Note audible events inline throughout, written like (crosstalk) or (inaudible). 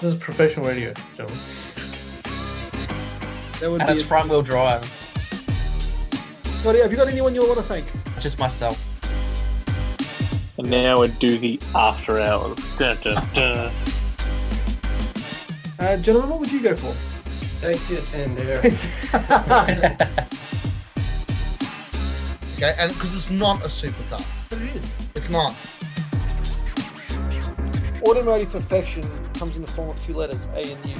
This is professional radio, gentlemen. That would And be it's front wheel drive. Scotty, have you got anyone you want to thank? Just myself. And now we do the after hours. Dun, dun, dun. (laughs) Uh, gentlemen, what would you go for? Dacia Sandero. (laughs) Okay, and because it's not a supercar, but it is. it's not. Automotive perfection comes in the form of two letters, A and U.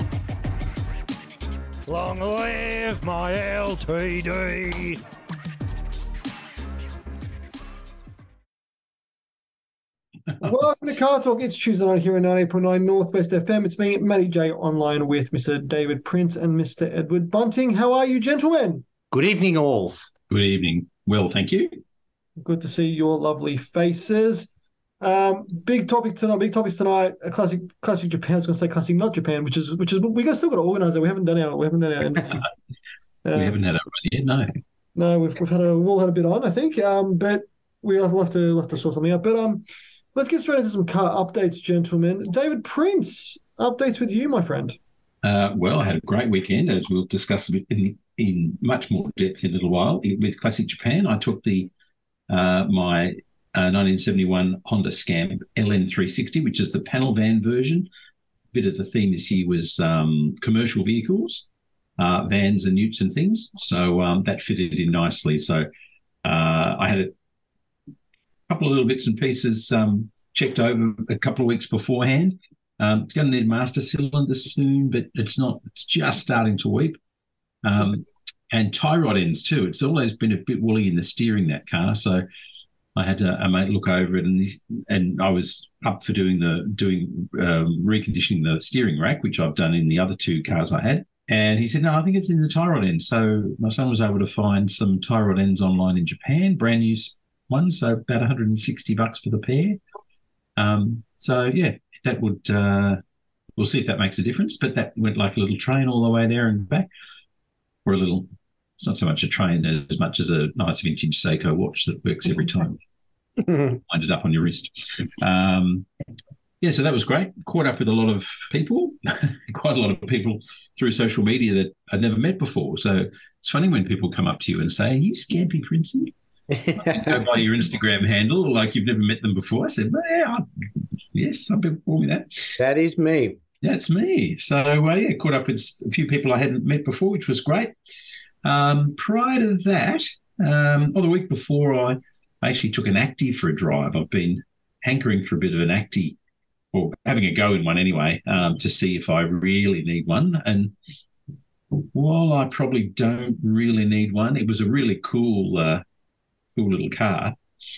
Long live my LTD. Welcome to Car Torque. It's Tuesday night here at 98.9 Northwest FM. It's me, Matty J, online with Mr. David Prince and Mr. Edward Bunting. How are you, gentlemen? Good evening, all. Good evening. Well, thank you. Good to see your lovely faces. Um, big topic tonight. Big topics tonight. A classic, classic Japan. I was going to say classic, not Japan, which is which is we got still got to organise it. We haven't done our we haven't done our. Uh, (laughs) we haven't had a run yet. No. No, we've, we've had a we've all had a bit on, I think. Um, but we'll have, have to have to sort something out. But um, let's get straight into some car updates, gentlemen. David Prince, updates with you, my friend. Uh, well, I had a great weekend, as we'll discuss a bit in, in much more depth in a little while. With Classic Japan, I took the uh, my uh, 1971 Honda Scamp LN360, which is the panel van version. A bit of the theme this year was um, commercial vehicles, uh, vans and utes and things. So um, that fitted in nicely. So uh, I had a couple of little bits and pieces um, checked over a couple of weeks beforehand. Um, it's going to need master cylinder soon, but it's not. It's just starting to weep. Um, and tie rod ends too. It's always been a bit woolly in the steering that car, so I had a, a mate look over it, and and I was up for doing the doing um, reconditioning the steering rack, which I've done in the other two cars I had. And he said, "No, I think it's in the tie rod end." So my son was able to find some tie rod ends online in Japan, brand new ones, so about 160 bucks for the pair. Um, so yeah, that would uh, we'll see if that makes a difference. But that went like a little train all the way there and back, or a little. It's not so much a train as much as a nice vintage Seiko watch that works every time. Wind it up on your wrist. Um, yeah, so that was great. Caught up with a lot of people, (laughs) quite a lot of people through social media that I'd never met before. So it's funny when people come up to you and say, Are you Scampy Princeton? (laughs) go by your Instagram handle like you've never met them before. I said, well, yeah, I, yes, some people call me that. That is me. That's me. So uh, yeah, caught up with a few people I hadn't met before, which was great. Um, prior to that, um, or the week before, I actually took an Acty for a drive. I've been hankering for a bit of an Acty, or having a go in one anyway, um, to see if I really need one. And while I probably don't really need one, it was a really cool, uh, cool little car.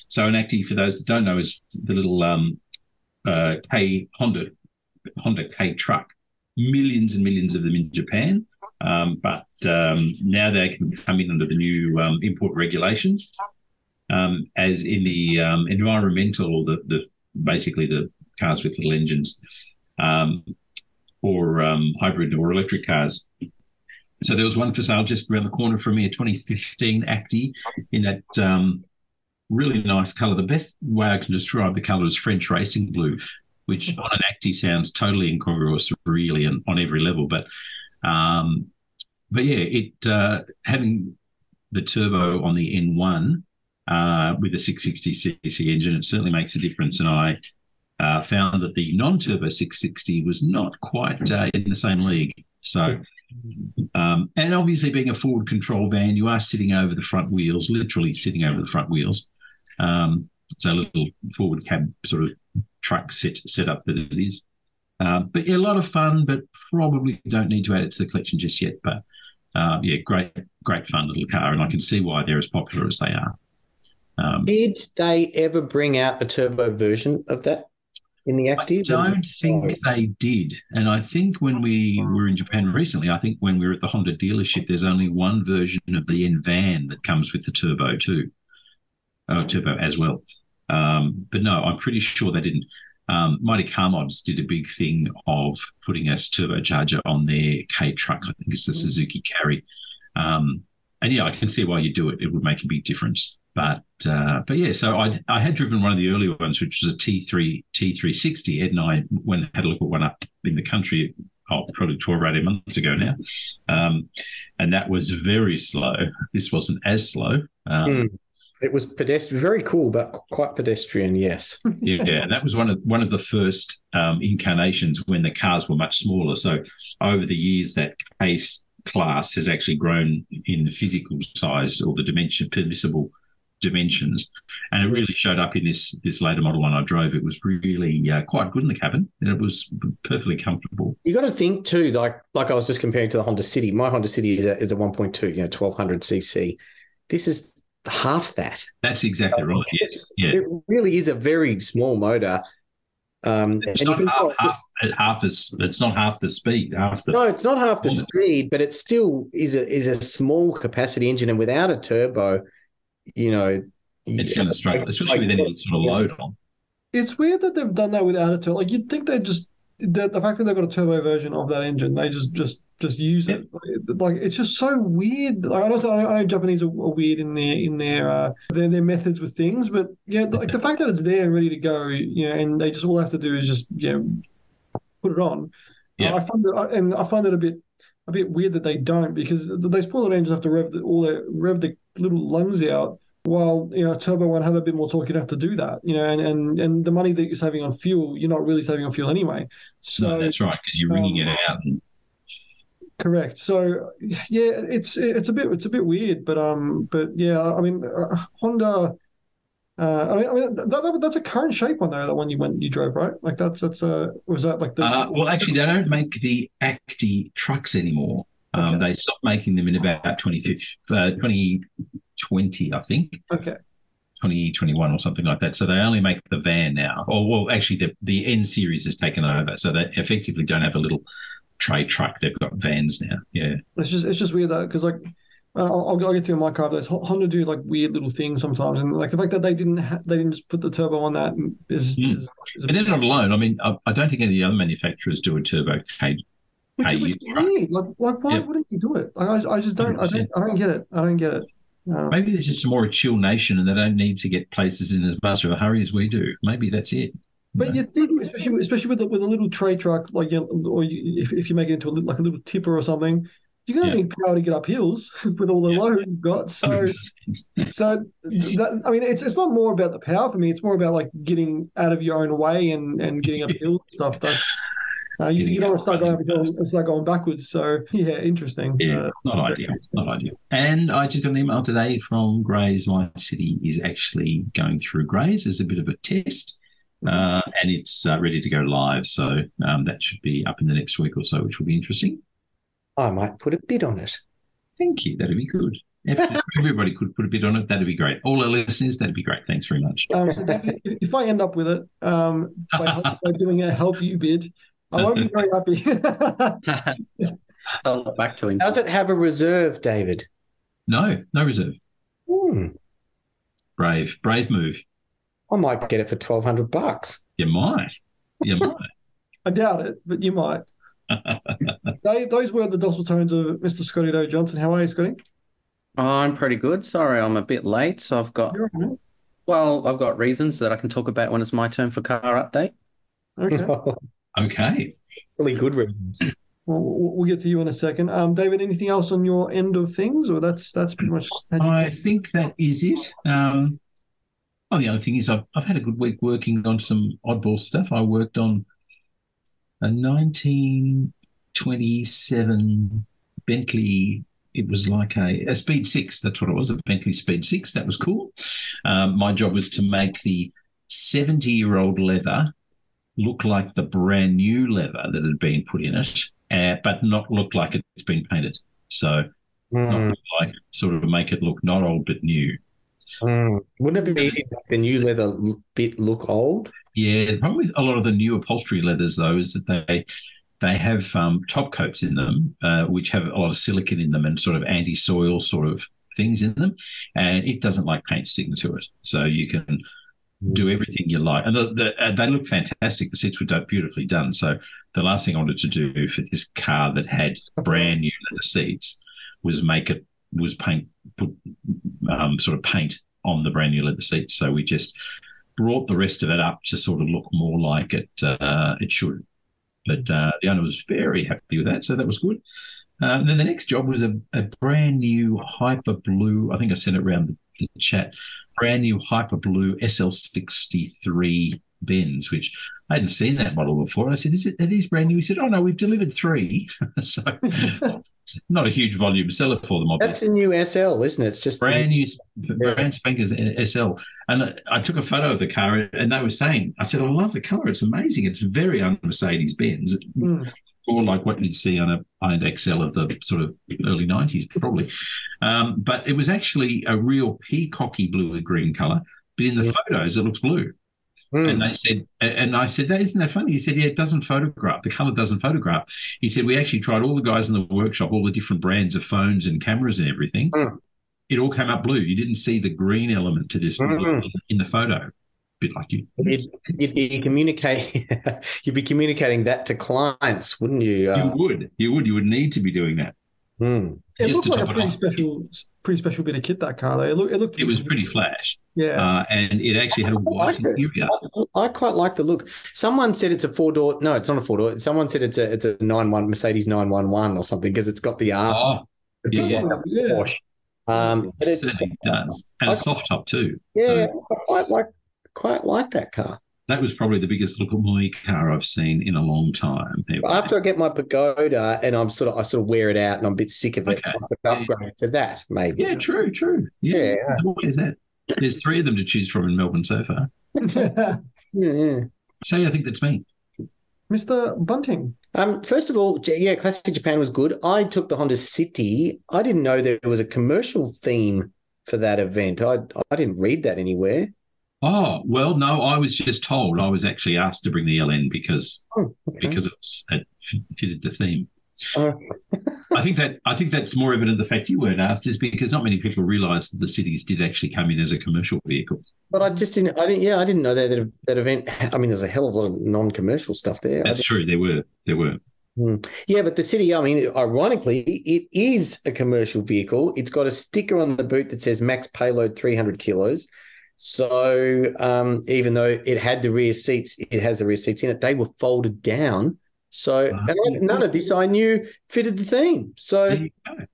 So an Acty, for those that don't know, is the little um, uh, K Honda Honda K truck. Millions and millions of them in Japan, um, but um, now they can come in under the new um, import regulations. Um, as in the um, environmental, the, the basically the cars with little engines, um, or hybrid or electric cars. So there was one for sale just around the corner from me, a 2015 Acty in that really nice color. The best way I can describe the color is French racing blue, which on an Acty sounds totally incongruous, really, and on every level. But um, but yeah, it uh, having the turbo on the N1 uh, with a 660cc engine, it certainly makes a difference. And I uh, found that the non-turbo 660 was not quite uh, in the same league. So. Um, and obviously, being a forward control van, you are sitting over the front wheels, literally sitting over the front wheels. Um, so a little forward cab sort of truck set setup that it is. Uh, but yeah, a lot of fun, but probably don't need to add it to the collection just yet. But uh, yeah, great, great fun little car, and I can see why they're as popular as they are. Um, Did they ever bring out a turbo version of that in the active? I don't think they did. And I think when we were in Japan recently, I think when we were at the Honda dealership, there's only one version of the N van that comes with the turbo too. Oh, turbo as well. Um, but no, I'm pretty sure they didn't. Um, Mighty Car Mods did a big thing of putting a turbocharger on their K truck. I think it's the Suzuki Carry. Um, and yeah, I can see why you do it. It would make a big difference. but uh, but yeah, so I I had driven one of the earlier ones, which was a T3 T360. Ed and I went had a look at one up in the country. Oh, probably 12 or 18 months ago now. Um, and that was very slow. This wasn't as slow. Um, Mm. It was pedestrian, very cool, but quite pedestrian. Yes. (laughs) yeah, and that was one of one of the first um, incarnations when the cars were much smaller. So over the years, that case class has actually grown in the physical size or the dimension permissible dimensions, and it really showed up in this this later model one I drove. It was really uh, quite good in the cabin, and it was perfectly comfortable. You got to think too, like like I was just comparing to the Honda City. My Honda City is a is a 1.2, you know, 1200 cc. This is half that. That's exactly right. Yes, yeah. It really is a very small motor. Um, It's not can- half, half half as it's not half the speed, half the No, it's not half the speed, but it still is a is a small capacity engine, and without a turbo, you know, it's yeah, going to struggle, especially with any sort of load on. It's weird that they've done that without a turbo. Like you'd think they just the, the fact that they've got a turbo version of that engine, they just just just use it. Like it's just so weird. Like I know, I know, Japanese are, are weird in their in their uh, their their methods with things, but yeah, like the fact that it's there and ready to go, you know, and they just all have to do is just you know put it on. Yeah. I find that, and I find it a bit a bit weird that they don't because those poor engines have to rev the, all their rev the little lungs out. While you know, turbo one have a bit more torque, you'd have to do that. You know, and and and the money that you're saving on fuel, you're not really saving on fuel anyway. So no, that's right, because you're ringing um, it out. And, Correct. So yeah, it's it's a bit it's a bit weird, but um, but yeah, I mean uh, Honda. Uh, I mean, I mean that, that, that's a current shape on there. That one you went you drove, right? Like that's that's a was that like the uh, well, actually, they don't make the Acty trucks anymore. Um, Okay. They stopped making them in about 2050, uh, 2020, I think, okay 2021 or something like that. So they only make the van now. Or, well, actually, the, the N series has taken over. So they effectively don't have a little tray truck. They've got vans now. Yeah. it's just it's just weird that because like uh, I'll, I'll get to my car this Honda do like weird little things sometimes and like the fact that they didn't ha- they didn't just put the turbo on that is, Mm. is, is And they're not alone. I mean, I, I don't think any of the other manufacturers do a turbo K. which, Hey, which you is weird like like why Yeah. wouldn't you do it like, I, I just don't I don't I don't get it I don't get it um, Maybe they're just more a chill nation and they don't need to get places in as much of a hurry as we do. Maybe that's it. But you think, especially especially with a, with a little tray truck, like you or you, if if you make it into a, like a little tipper or something, you're gonna Yeah. need power to get up hills (laughs) with all the Yeah. load you've got. So (laughs) so that I mean, it's it's not more about the power for me. It's more about like getting out of your own way and and getting up hills and stuff. That's uh, you, you don't want to start going running up hills start going backwards. So yeah, interesting. Yeah, Uh, not ideal. Not ideal. And I just got an email today from Grays. My city is actually going through Grays as a bit of a test, uh, and it's uh, ready to go live. So um, that should be up in the next week or so, which will be interesting. I might put a bid on it. Thank you. That'd be good. If (laughs) everybody could put a bid on it, that'd be great. All our listeners, that'd be great. Thanks very much. Um, so definitely, if if I end up with it um, by, by doing a help you bid, I won't be very happy. (laughs) Sell it back to him. Does it have a reserve, David? No, no reserve. Hmm. Brave, brave move. I might get it for twelve hundred bucks. You might. You (laughs) might. I doubt it, but you might. (laughs) they, those were the docile tones of Mr. Scotty Doe Johnson. How are you, Scotty? I'm pretty good. Sorry, I'm a bit late. So I've got, You're well, I've got reasons that I can talk about when it's my turn for car update. Okay. (laughs) Okay. really good reasons. well, we'll we'll get to you in a second. Um, David, anything else on your end of things, or that's that's pretty much. I think that is it. Um, oh, the other thing is I've, I've had a good week working on some oddball stuff. I worked on a 1927 Bentley. It was like a, a Speed 6. That's what it was, a Bentley Speed 6. That was cool. Um, my job was to make the 70 year old leather look like the brand new leather that had been put in it, uh, but not look like it's been painted. So, not Hmm. like sort of make it look not old but new. Hmm. Wouldn't it be easy to make the new leather bit look old? Yeah, the problem with a lot of the new upholstery leathers though is that they they have um, top coats in them, uh, which have a lot of silicon in them and sort of anti-soil sort of things in them, and it doesn't like paint sticking to it. So you can do everything you like, and the, the, uh, they look fantastic. The seats were done, beautifully done. So the last thing I wanted to do for this car that had (laughs) brand new leather seats was make it was paint put um, sort of paint on the brand new leather seats. So we just brought the rest of it up to sort of look more like it uh, it should. But uh, the owner was very happy with that, so that was good. Uh, and then the next job was a, a brand new Hyper Blue. I think I sent it around the, the chat. Brand new Hyper Blue SL63 Benz, which I hadn't seen that model before. I said, "Is it? Are these brand new?" He said, "Oh no, we've delivered three. (laughs) so (laughs) not a huge volume seller for them. That's a new SL, isn't it? It's just brand new, brand spankers SL. And I took a photo of the car, and they were saying, "I said, I love the color. It's amazing. It's very un Mercedes Benz." Mm. Or like what you'd see on a owned XL of the sort of early '90s, probably. Um, but it was actually a real peacocky blue and green color. But in the Yeah. photos, it looks blue. Hmm. And they said, and I said, isn't that funny? He said, yeah, it doesn't photograph. The color doesn't photograph. He said, we actually tried all the guys in the workshop, all the different brands of phones and cameras and everything. Hmm. It all came up blue. You didn't see the green element to this Hmm. in, the photo. bit like you. You'd, you'd be communicating. (laughs) you'd be communicating that to clients, wouldn't you? You Uh, would. You would. You would need to be doing that. Hmm. It Just looked to like a top it pretty special, pretty special bit of kit that car though. It looked, it looked. It was pretty flash. Yeah. Uh, and it actually had a white interior. I, I quite like the look. Someone said it's a four door. No, it's not a four door. Someone said it's a it's a nine one Mercedes nine one one or something because it's got the arse. Oh, yeah, yeah. yeah. Porsche. Um, but it it's certainly does. And a soft top too. yeah, So I quite like quite like that car. That was probably the biggest look at my car I've seen in a long time. It was- After I get my pagoda and I'm sort of I sort of wear it out and I'm a bit sick of it, Okay. I could upgrade to that maybe. yeah, true, true. Yeah. Yeah. What is that? There's three of them to choose from in Melbourne so far. (laughs) Yeah, yeah. So yeah, I think that's me. Mr. Bunting. Um, first of all, yeah, Classic Japan was good. I took the Honda City. I didn't know there was a commercial theme for that event. I I didn't read that anywhere. Oh well, no, I was just told I was actually asked to bring the LN because Oh, okay. because it, was, it fitted the theme. Uh, I think that I think that's more evident the fact you weren't asked is because not many people realise that the cities did actually come in as a commercial vehicle. but I just didn't. I didn't. Yeah, I didn't know that that, that event. I mean, there's a hell of a lot of non-commercial stuff there. That's true. There were there were. Yeah, but the city, I mean, ironically, it is a commercial vehicle. It's got a sticker on the boot that says max payload 300 kilos. So um, even though it had the rear seats, it has the rear seats in it, they were folded down. So Ah. and I, none of this I knew fitted the theme. So There there you go.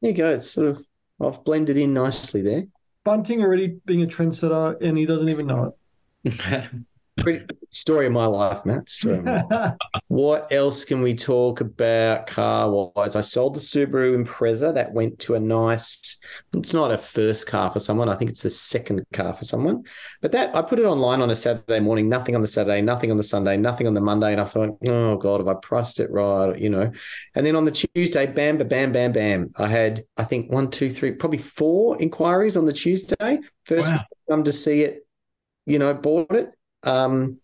you go. It's sort of, I've blended in nicely there. Bunting already being a trendsetter and he doesn't even know (laughs) Pretty story of my life, Matt. My life. (laughs) What else can we talk about car wise? I sold the Subaru Impreza that went to a nice, it's not a first car for someone. I think it's the second car for someone. But that I put it online on a Saturday morning, nothing on the Saturday, nothing on the Sunday, nothing on the Monday. And I thought, oh God, have I priced it right? You know. And then on the Tuesday, bam, ba- bam, bam, bam. I had, I think, one, two, three, probably four inquiries on the Tuesday. First Wow. come to see it, you know, bought it. Um,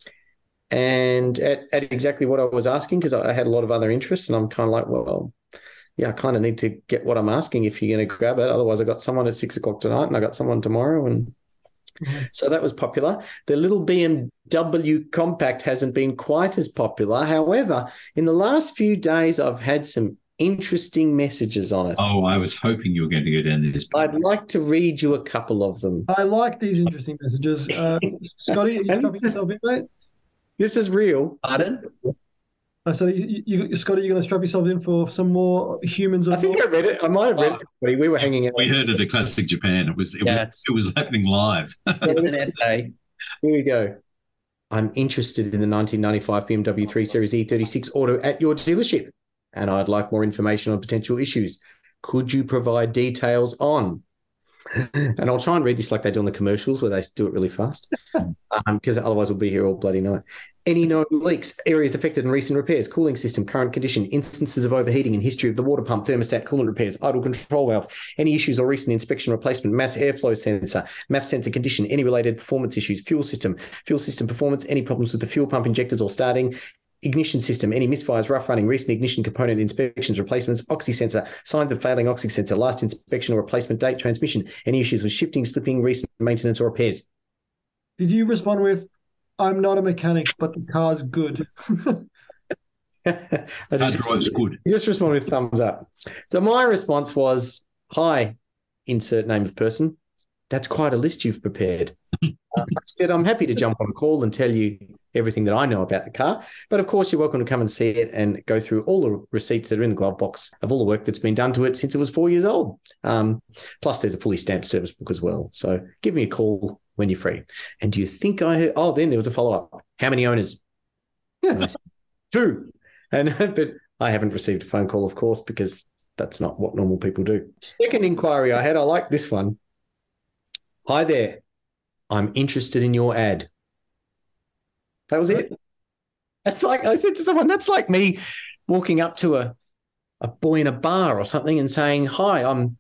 and at, at exactly what I was asking because I, I had a lot of other interests, and I'm kind of like, well, yeah, I kind of need to get what I'm asking if you're going to grab it. Otherwise, I got someone at six o'clock tonight, and I got someone tomorrow, and Mhm. so that was popular. The little BMW compact hasn't been quite as popular. However, in the last few days, I've had some interesting messages on it. Oh, I was hoping you were going to go down this. I'd like to read you a couple of them. I like these interesting messages. Uh, Scotty, are you And strapping is- yourself in, mate? This is real. Pardon? I said, you, you, Scotty, you're going to strap yourself in for some more humans I of think I read it. I might have read it. We were hanging out. We heard it at Classic Japan. It was it, Yeah, was, it was happening live. (laughs) It's an essay. Here we go. I'm interested in the 1995 BMW 3 Series E36 auto at your dealership, and I'd like more information on potential issues. Could you provide details on? (laughs) And I'll try and read this like they do on the commercials where they do it really fast, (laughs) um, because otherwise we'll be here all bloody night. Any known leaks, areas affected in recent repairs, cooling system, current condition, instances of overheating and history of the water pump, thermostat, coolant repairs, idle control valve, any issues or recent inspection replacement, mass airflow sensor, MAF sensor condition, any related performance issues, fuel system, fuel system performance, any problems with the fuel pump injectors or starting, ignition system, any misfires, rough running, recent ignition component inspections, replacements, oxy sensor, signs of failing oxy sensor, last inspection or replacement date, transmission, any issues with shifting, slipping, recent maintenance or repairs. Did you respond with, I'm not a mechanic, but the car's good? (laughs) (laughs) I Hard just, drive's good. he just respond with thumbs up. So my response was, "Hi, insert name of person. that's quite a list you've prepared. uh, (laughs) I said, I'm happy to jump on a call and tell you everything that I know about the car. But of course, you're welcome to come and see it and go through all the receipts that are in the glove box of all the work that's been done to it since it was four years old. Um, plus, there's a fully stamped service book as well. So give me a call when you're free. And do you think I heard? Oh, then there was a follow up. How many owners? Yeah. Two. And (laughs) but I haven't received a phone call, of course, because that's not what normal people do. Second inquiry I had, I like this one. Hi there. I'm interested in your ad. That was it. That's like I said to someone, that's like me walking up to a a boy in a bar or something and saying, Hi, I'm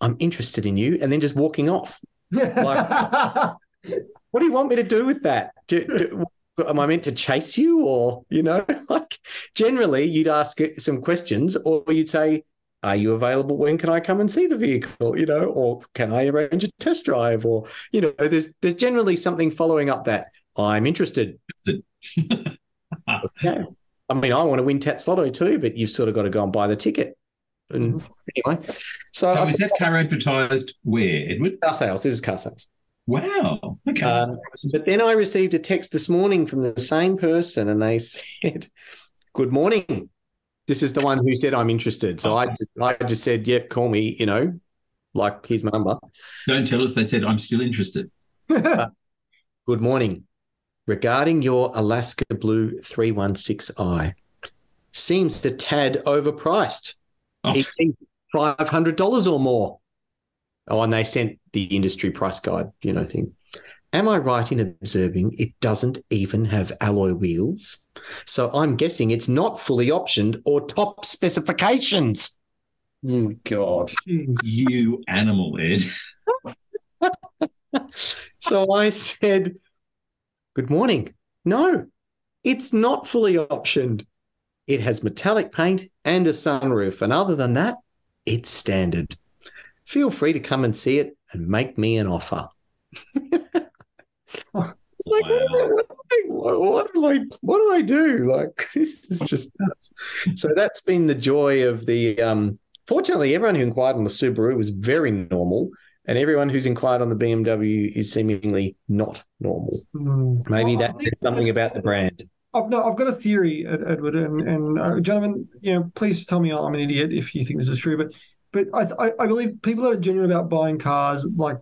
I'm interested in you, and then just walking off. Like, (laughs) What do you want me to do with that? Do, do, am I meant to chase you, or you know, (laughs) like generally you'd ask some questions, or you'd say, "Are you available? When can I come and see the vehicle?" You know, or can I arrange a test drive? Or you know, there's there's generally something following up that I'm interested. (laughs) okay. I mean, I want to win Tattslotto too, but you've sort of got to go and buy the ticket. And anyway, so, So is that car advertised where, Edward? car sales. This is car sales. Wow. Okay. Um, but then I received a text this morning from the same person, and they (laughs) said, "Good morning." This is the one who said, "I'm interested." So I, just, I just said, "Yep, call me." You know, like here's my number. Don't tell us they said I'm still interested. (laughs) Good morning. Regarding your Alaska Blue 316i, seems a tad overpriced. Oh. Five hundred dollars or more. Oh, and they sent the industry price guide, you know, thing. Am I right in observing it doesn't even have alloy wheels? So I'm guessing it's not fully optioned or top specifications. Oh God. You animal, Ed. (laughs) So I said, Good morning. No, it's not fully optioned. It has metallic paint and a sunroof. And other than that, it's standard. Feel free to come and see it and make me an offer. (laughs) it's like, what, what, what, do I, what do I do? Like, (laughs) this is just nuts. So that's been the joy of the. Um, fortunately, everyone who inquired on the Subaru was very normal. And everyone who's inquired on the BMW is seemingly not normal. Mm. Maybe Well, I that think- there's something about the brand. I've, no, I've got a theory, Edward, and, and uh, gentlemen, you know, please tell me I'm an idiot if you think this is true, but but I, I, I believe people that are genuine about buying cars, like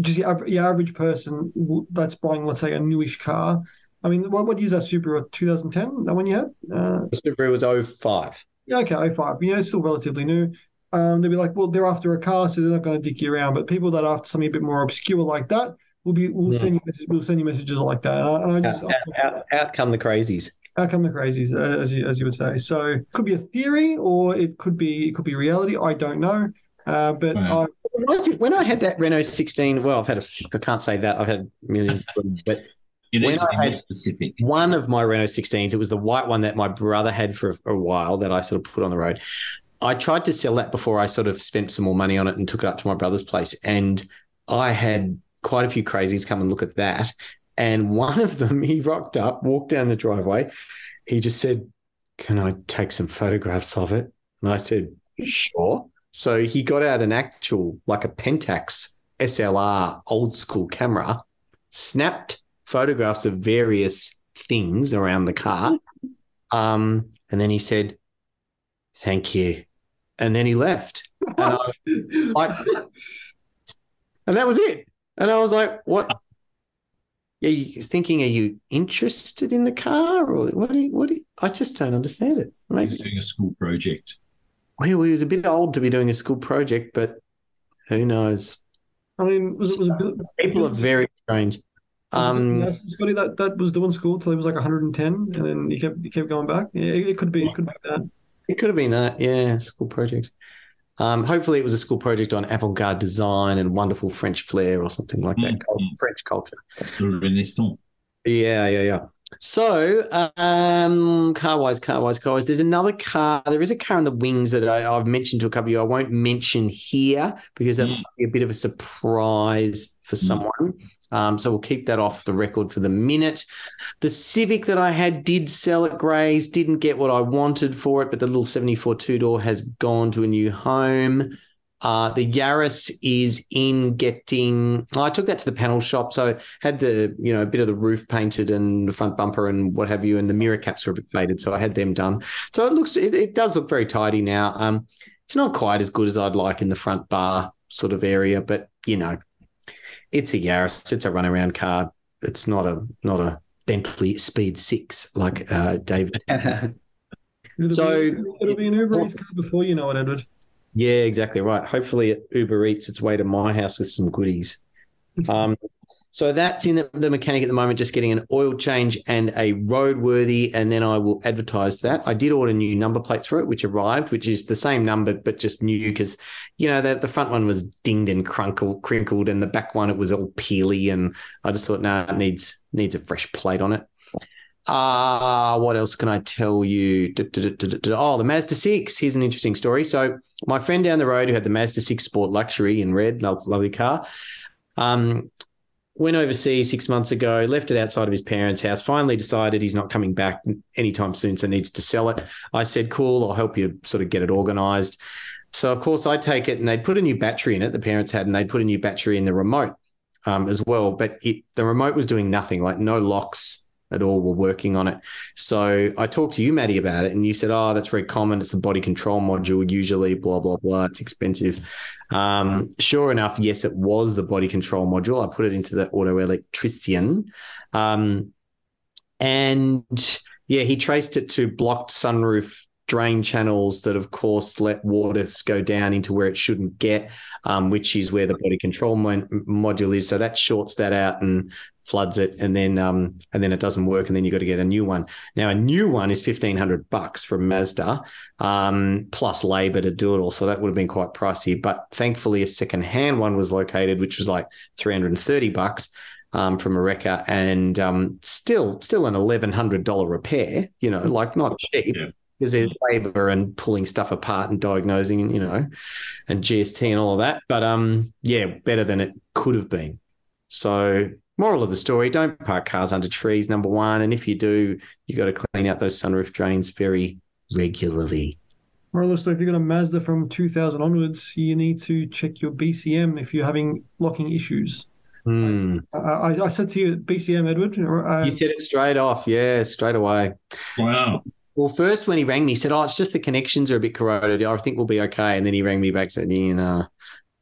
just your, aver- your average person that's buying, let's say, a newish car. I mean, what, what year is that Subaru? 2010? That one you had? Uh, The Subaru was 05. yeah, okay, 05. You know, it's still relatively new. Um, they'll be like, well, they're after a car, so they're not going to dick you around. But people that are after something a bit more obscure like that will be will Yeah. send you messages, will send you messages like that. And I, and I just out, out, out come the crazies. Out come the crazies, uh, as you as you would say. So it could be a theory, or it could be it could be reality. I don't know. Uh, but Wow. I, When I had that Renault 16, well, I've had a, I can't say that, I've had millions, but You need When to be I had- specific. one of my Renault 16s, it was the white one that my brother had for a, a while that I sort of put on the road. I tried to sell that before I sort of spent some more money on it and took it up to my brother's place. And I had quite a few crazies come and look at that. And one of them, (laughs) he rocked up, walked down the driveway. He just said, Can I take some photographs of it? And I said, Sure. So he got out an actual, like a Pentax SLR old school camera, snapped photographs of various things around the car. Um, and then he said, Thank you. And then he left. And, I, I- and that was it. And I was like, What? Are you thinking, are you interested in the car? Or what do you, what do you, I just don't understand it. He was doing a school project. well, he was a bit old to be doing a school project, but who knows? I mean, was it was bit, People are very strange. Um, Scotty, that that was doing school till he was like 110, and then he kept he kept going back. Yeah, it, it could be it could be that. It could have been that, yeah, school project. Um, hopefully, it was a school project on avant-garde design and wonderful French flair or something like that. Mm, cul- mm. French culture. Renaissance. Yeah, yeah, yeah. So, um, car wise, car wise, car wise. There's another car. There is a car in the wings that I, I've mentioned to a couple of you. I won't mention here because that Mm. might be a bit of a surprise for Mm. someone. Um, so we'll keep that off the record for the minute. The Civic that I had did sell at Grays, didn't get what I wanted for it, but the little 74 two door has gone to a new home. Uh, the Yaris is in getting. I took that to the panel shop, so had the you know a bit of the roof painted and the front bumper and what have you, and the mirror caps were a bit faded, so I had them done. So it looks it, it does look very tidy now. Um, it's not quite as good as I'd like in the front bar sort of area, but you know, it's a Yaris. It's a runaround car. It's not a not a Bentley Speed Six like uh, David. It'll So- be, it'll be an Uber Eats before you know it, Edward. Yeah, exactly right. Hopefully, it Uber eats its way to my house with some goodies. (laughs) Um, so that's in the, mechanic at the moment, just getting an oil change and a roadworthy, and then I will advertise that. I did order new number plates for it, which arrived, which is the same number but just new because you know the, the front one was dinged and crunkled, crinkled, and the back one it was all peely, and I just thought, no, it needs needs a fresh plate on it. Ah, what else can I tell you? Oh, the Mazda 6. Here's an interesting story. So, my friend down the road who had the Mazda 6 Sport Luxury in red, lovely car, um, went overseas six months ago, left it outside of his parents' house, finally decided he's not coming back anytime soon, so needs to sell it. I said, cool, I'll help you sort of get it organized. So, of course, I take it and they'd put a new battery in it, the parents had, and they'd put a new battery in the remote um, as well. But it, the remote was doing nothing, like no locks at all were working on it. So I talked to you, Matty, about it, and you said, "Oh, that's very common. It's the body control module. Usually, blah blah blah. It's expensive." Um, sure enough, yes, it was the body control module. I put it into the auto electrician, um, and yeah, he traced it to blocked sunroof drain channels that, of course, let water go down into where it shouldn't get, um, which is where the body control mo- module is. So that shorts that out and floods it, and then um, and then it doesn't work, and then you got to get a new one. Now a new one is fifteen hundred bucks from Mazda, um, plus labor to do it all. So that would have been quite pricey. But thankfully, a second hand one was located, which was like three hundred and thirty bucks. Um, from a wrecker and um, still still an eleven hundred dollar repair, you know, like not cheap Yeah. because there's labor and pulling stuff apart and diagnosing, and you know, and GST and all of that. But um, yeah, better than it could have been. So, moral of the story: don't park cars under trees. Number one, and if you do, you got to clean out those sunroof drains very regularly. Or also, if you've got a Mazda from 2000 onwards, you need to check your BCM if you're having locking issues. Hmm. I, I, I said to you, BCM, Edward. Uh, You said it straight off, yeah, straight away. Wow. Well, first when he rang me, he said, "Oh, it's just the connections are a bit corroded. I think we'll be okay." And then he rang me back, said, "You know,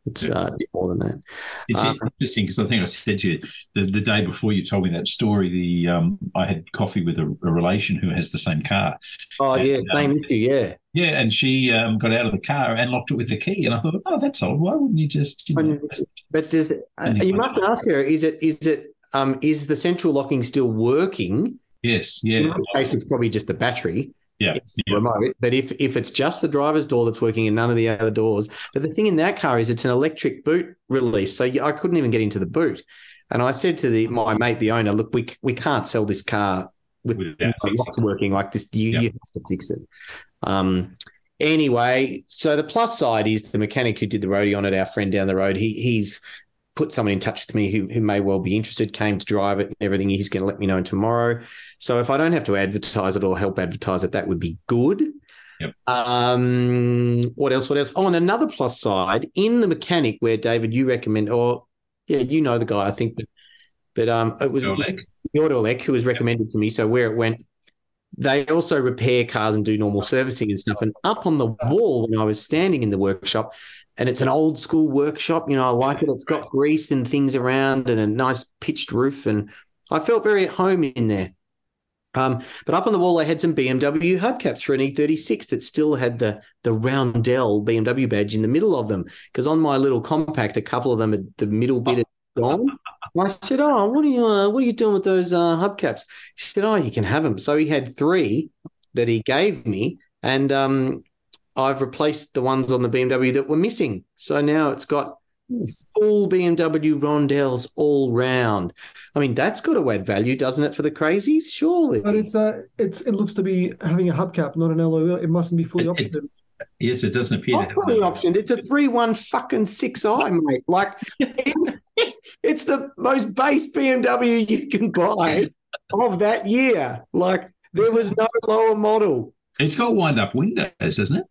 it's uh, a bit more than that." It's Um, interesting because I think I said to you the, the day before you told me that story. The um, I had coffee with a, a relation who has the same car. Oh yeah, And, same um, issue, yeah. Yeah, and she um, got out of the car and locked it with the key. And I thought, oh, that's odd. Why wouldn't you just? You know, But does uh, Anyway. you must ask her? Is it is it um is the central locking still working? yes, In yeah, which case, it's probably just the battery. Yeah, yeah. remote. But if if it's just the driver's door that's working and none of the other doors, but the thing in that car is it's an electric boot release, so I couldn't even get into the boot. And I said to the my mate, the owner, look, we we can't sell this car with Without the fixing locks working like this. You, Yeah. you have to fix it. Um. Anyway, so the plus side is the mechanic who did the roadie on it, our friend down the road. He he's put someone in touch with me who, who may well be interested, came to drive it and everything. He's going to let me know tomorrow. So if I don't have to advertise it or help advertise it, that would be good. Yep. Um, what else? What else? Oh, and another plus side in the mechanic where David, you recommend, or yeah, you know the guy, I think, but but um, it was Your who was recommended to me. So where it went, they also repair cars and do normal servicing and stuff. And up on the wall when I was standing in the workshop, and it's an old school workshop. You know, I like it. It's got grease and things around and a nice pitched roof, and I felt very at home in there. Um, but up on the wall, I had some BMW hubcaps for an E36 that still had the the roundel BMW badge in the middle of them. Because on my little compact, a couple of them, had the middle bit had gone. I said, "Oh, what are you uh, what are you doing with those uh, hubcaps?" He said, "Oh, you can have them." So he had three that he gave me, and um, I've replaced the ones on the BMW that were missing. So now it's got full BMW roundels all round. I mean, that's got to add value, doesn't it, for the crazies? Surely. But it's uh, it's it looks to be having a hubcap, not an LOL. It mustn't be fully It- it- optioned. Yes, it doesn't appear Not to fully have. optioned. It's a three-one fucking six I, mate. Like (laughs) it's the most base BMW you can buy of that year. Like there was no lower model. It's got wind up windows, isn't it?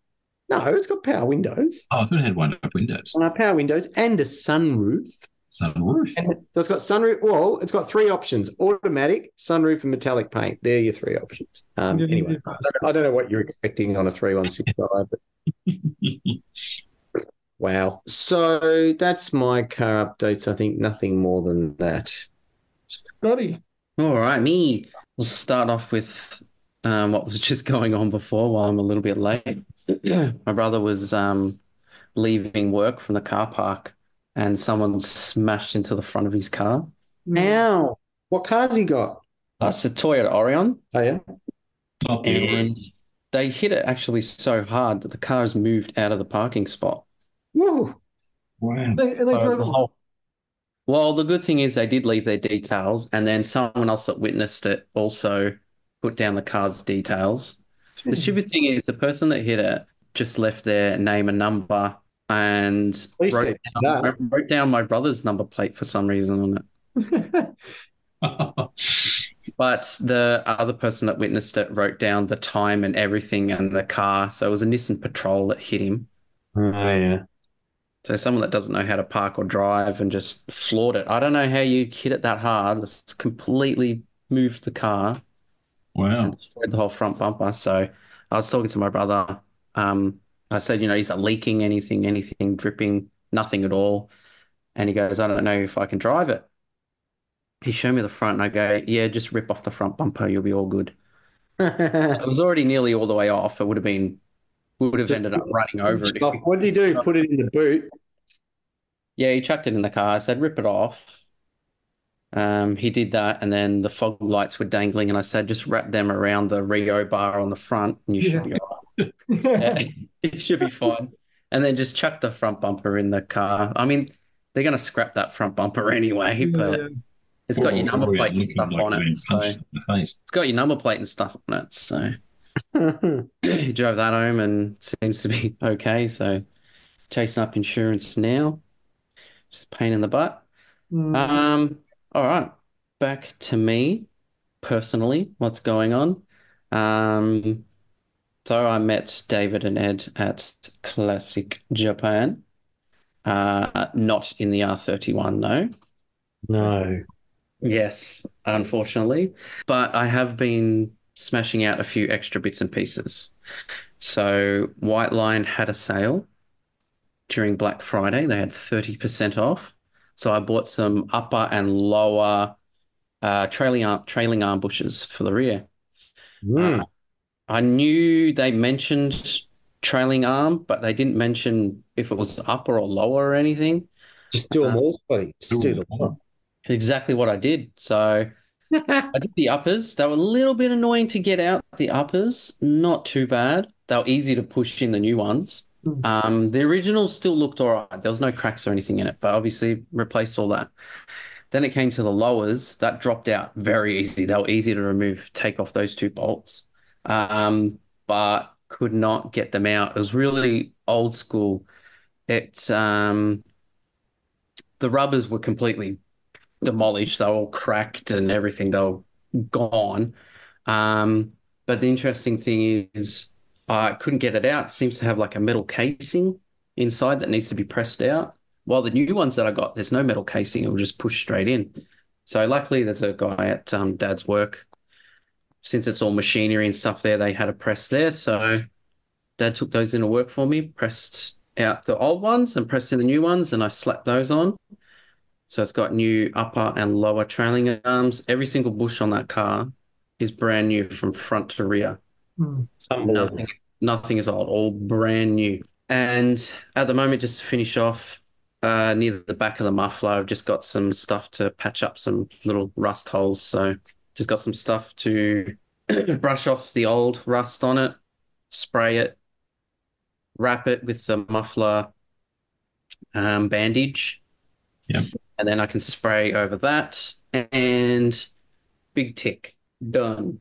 No, it's got power windows. Oh, I thought it had one up windows. Uh, power windows and a sunroof. Sunroof. So it's got sunroof. Well, it's got three options: automatic, sunroof, and metallic paint. They're your three options. Um, anyway. I don't, I don't know what you're expecting on a three-one-six-five. but (laughs) wow. So that's my car updates. I think nothing more than that. Scotty. All right, me. We'll start off with um, what was just (laughs) going on before while I'm a little bit late. (clears throat) My brother was um, leaving work from the car park and someone smashed into the front of his car. Now, what car's he got? Uh, it's a Toyota Aurion, Oh yeah. Top and they hit it actually so hard that the car has moved out of the parking spot. Woo. Wow. They, and they So drove the off. whole- Well, the good thing is they did leave their details, and then someone else that witnessed it also put down the car's details. The stupid thing is the person that hit it just left their name and number and wrote down, wrote down my brother's number plate for some reason on it. (laughs) But the other person that witnessed it wrote down the time and everything and the car. So it was a Nissan Patrol that hit him. Oh yeah. So someone that doesn't know how to park or drive and just floored it. I don't know how you hit it that hard. It's completely moved the car. Wow. destroyed the whole front bumper. So I was talking to my brother. Um, I said, you know, is it leaking anything, anything dripping, nothing at all? And he goes, I don't know if I can drive it. He showed me the front, and I go, yeah, just rip off the front bumper, you'll be all good. (laughs) It was already nearly all the way off. It would have been, we would have Just- ended up running over it. what did he do? Put it in the boot. Yeah, he chucked it in the car. I said, rip it off. Um, he did that, and then the fog lights were dangling, and I said, just wrap them around the Rio bar on the front, and you should be all right. (laughs) Yeah, (laughs) it should be fine. And then just chuck the front bumper in the car. I mean, they're going to scrap that front bumper (laughs) anyway, but it's got your number plate and stuff like on it. So punched in the face. it's got your number plate and stuff on it. So (clears throat) he drove that home and seems to be okay. So chasing up insurance now. Just a pain in the butt. Mm. Um, all right. Back to me personally, what's going on? Um, so I met David and Ed at Classic Japan. Uh, not in the R31, no. no. Yes, unfortunately. But I have been smashing out a few extra bits and pieces. So Whiteline had a sale during Black Friday. They had 30% off. So I bought some upper and lower uh, trailing arm, trailing arm bushes for the rear. Mm. I knew they mentioned trailing arm, but they didn't mention if it was upper or lower or anything. Just do them all, buddy. Just do them all. Exactly what I did. So I did the uppers. They were a little bit annoying to get out the uppers. Not too bad. They were easy to push in the new ones. Hmm. Um, the original still looked all right. There was no cracks or anything in it, but obviously replaced all that. Then it came to the lowers. That dropped out very easy. They were easy to remove, take off those two bolts. Um, but could not get them out. It was really old school. It um, the rubbers were completely demolished. They were all cracked and everything. They were gone. Um, but the interesting thing is, I couldn't get it out. It seems to have like a metal casing inside that needs to be pressed out. While the new ones that I got, there's no metal casing. It will just push straight in. So luckily, there's a guy at um, Dad's work. Since it's all machinery and stuff there, they had a press there. So Dad took those into work for me, pressed out the old ones and pressed in the new ones, and I slapped those on. So it's got new upper and lower trailing arms. Every single bush on that car is brand new from front to rear. Mm. Unbelievable. Nothing, nothing is old, all brand new. And at the moment, just to finish off, uh, near the back of the muffler, I've just got some stuff to patch up some little rust holes. So just got some stuff to (clears throat) brush off the old rust on it, spray it, wrap it with the muffler um, bandage. Yeah. And then I can spray over that and big tick, done.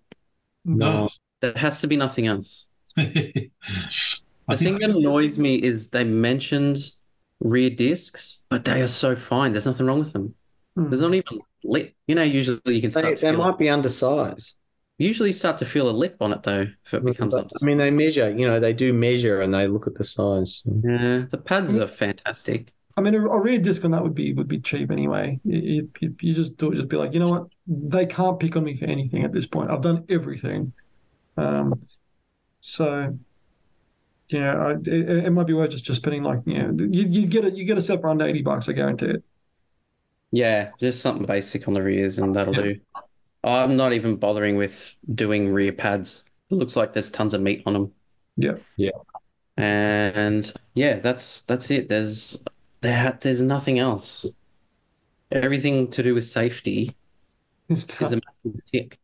No. There has to be nothing else. (laughs) I The thing think that annoys me is they mentioned rear discs, but they are so fine. There's nothing wrong with them. Mm. There's not even lit. You know, usually you can They, start to they feel might be undersized. Usually start to feel a lip on it though if it becomes up. I mean, they measure. You know, they do measure and they look at the size. Yeah, the pads are fantastic. I mean, a, a rear disc on that would be would be cheap anyway. You, you, you just do it, just be like, you know what? They can't pick on me for anything at this point. I've done everything. Um, so yeah, I, it, it might be worth just just spending like you know you, you get it you get a set for under eighty bucks. I guarantee it. Yeah, just something basic on the rears and that'll Yeah. do. I'm not even bothering with doing rear pads. It looks like there's tons of meat on them. Yeah. Yeah. And yeah, that's that's it. There's there there's nothing else. Everything to do with safety It's is a massive tick.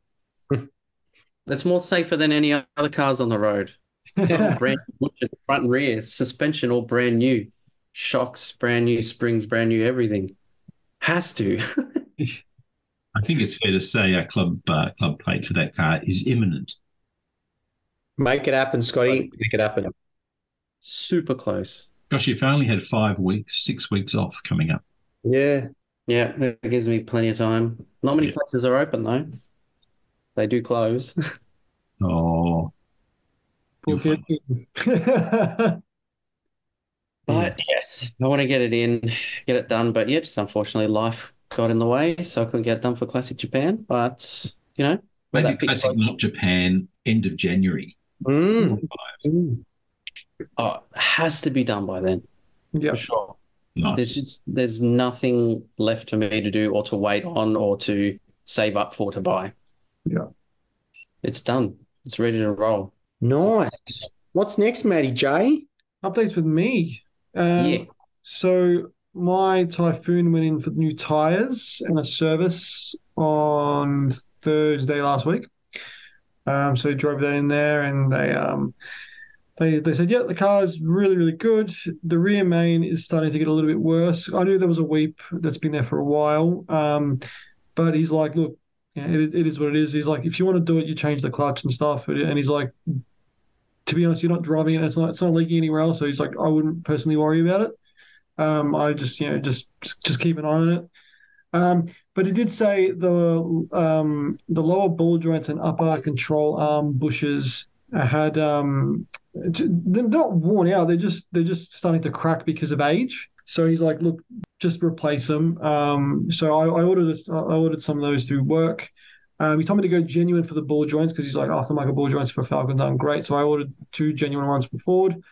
That's more safer than any other cars on the road. (laughs) Brand new, front and rear, suspension all brand new, shocks brand new, springs brand new, everything. Has to. (laughs) I think it's fair to say our club uh, club plate for that car is imminent. Make it happen, Scotty. Make it happen. Super close. Gosh, you've only had five weeks, six weeks off coming up. Yeah. Yeah, it gives me plenty of time. Not many Yeah. places are open though. They do close. (laughs) Oh, Poor (laughs) But yes, I want to get it in, get it done. But yeah, just unfortunately life got in the way, so I couldn't get it done for Classic Japan. But you know, maybe That big classic close. not Japan end of January. Mm. Mm. oh, it has to be done by then yeah. for sure. Nice. There's just there's nothing left for me to do or to wait on or to save up for to buy. Yeah. It's done. It's ready to roll. Nice. What's next, Matty J? Updates with me. Um, Yeah. So my Typhoon went in for new tires and a service on Thursday last week. Um, so drove that in there, and they um, they they said, yeah, the car is really really good. The rear main is starting to get a little bit worse. I knew there was a weep that's been there for a while, um, but he's like, look, yeah, it, it is what it is. He's like, if you want to do it, you change the clutch and stuff. And he's like, to be honest, you're not driving it. It's not it's not leaking anywhere else. So he's like, I wouldn't personally worry about it. Um, I just you know just just keep an eye on it. Um, but it did say the um, the lower ball joints and upper control arm bushes had um, they're not worn out. They're just they're just starting to crack because of age. So he's like, look, just replace them. Um, so I, I ordered this. I ordered some of those through work. Um, he told me to go genuine for the ball joints because he's like aftermarket ball joints for Falcons aren't great. So I ordered two genuine ones for Ford.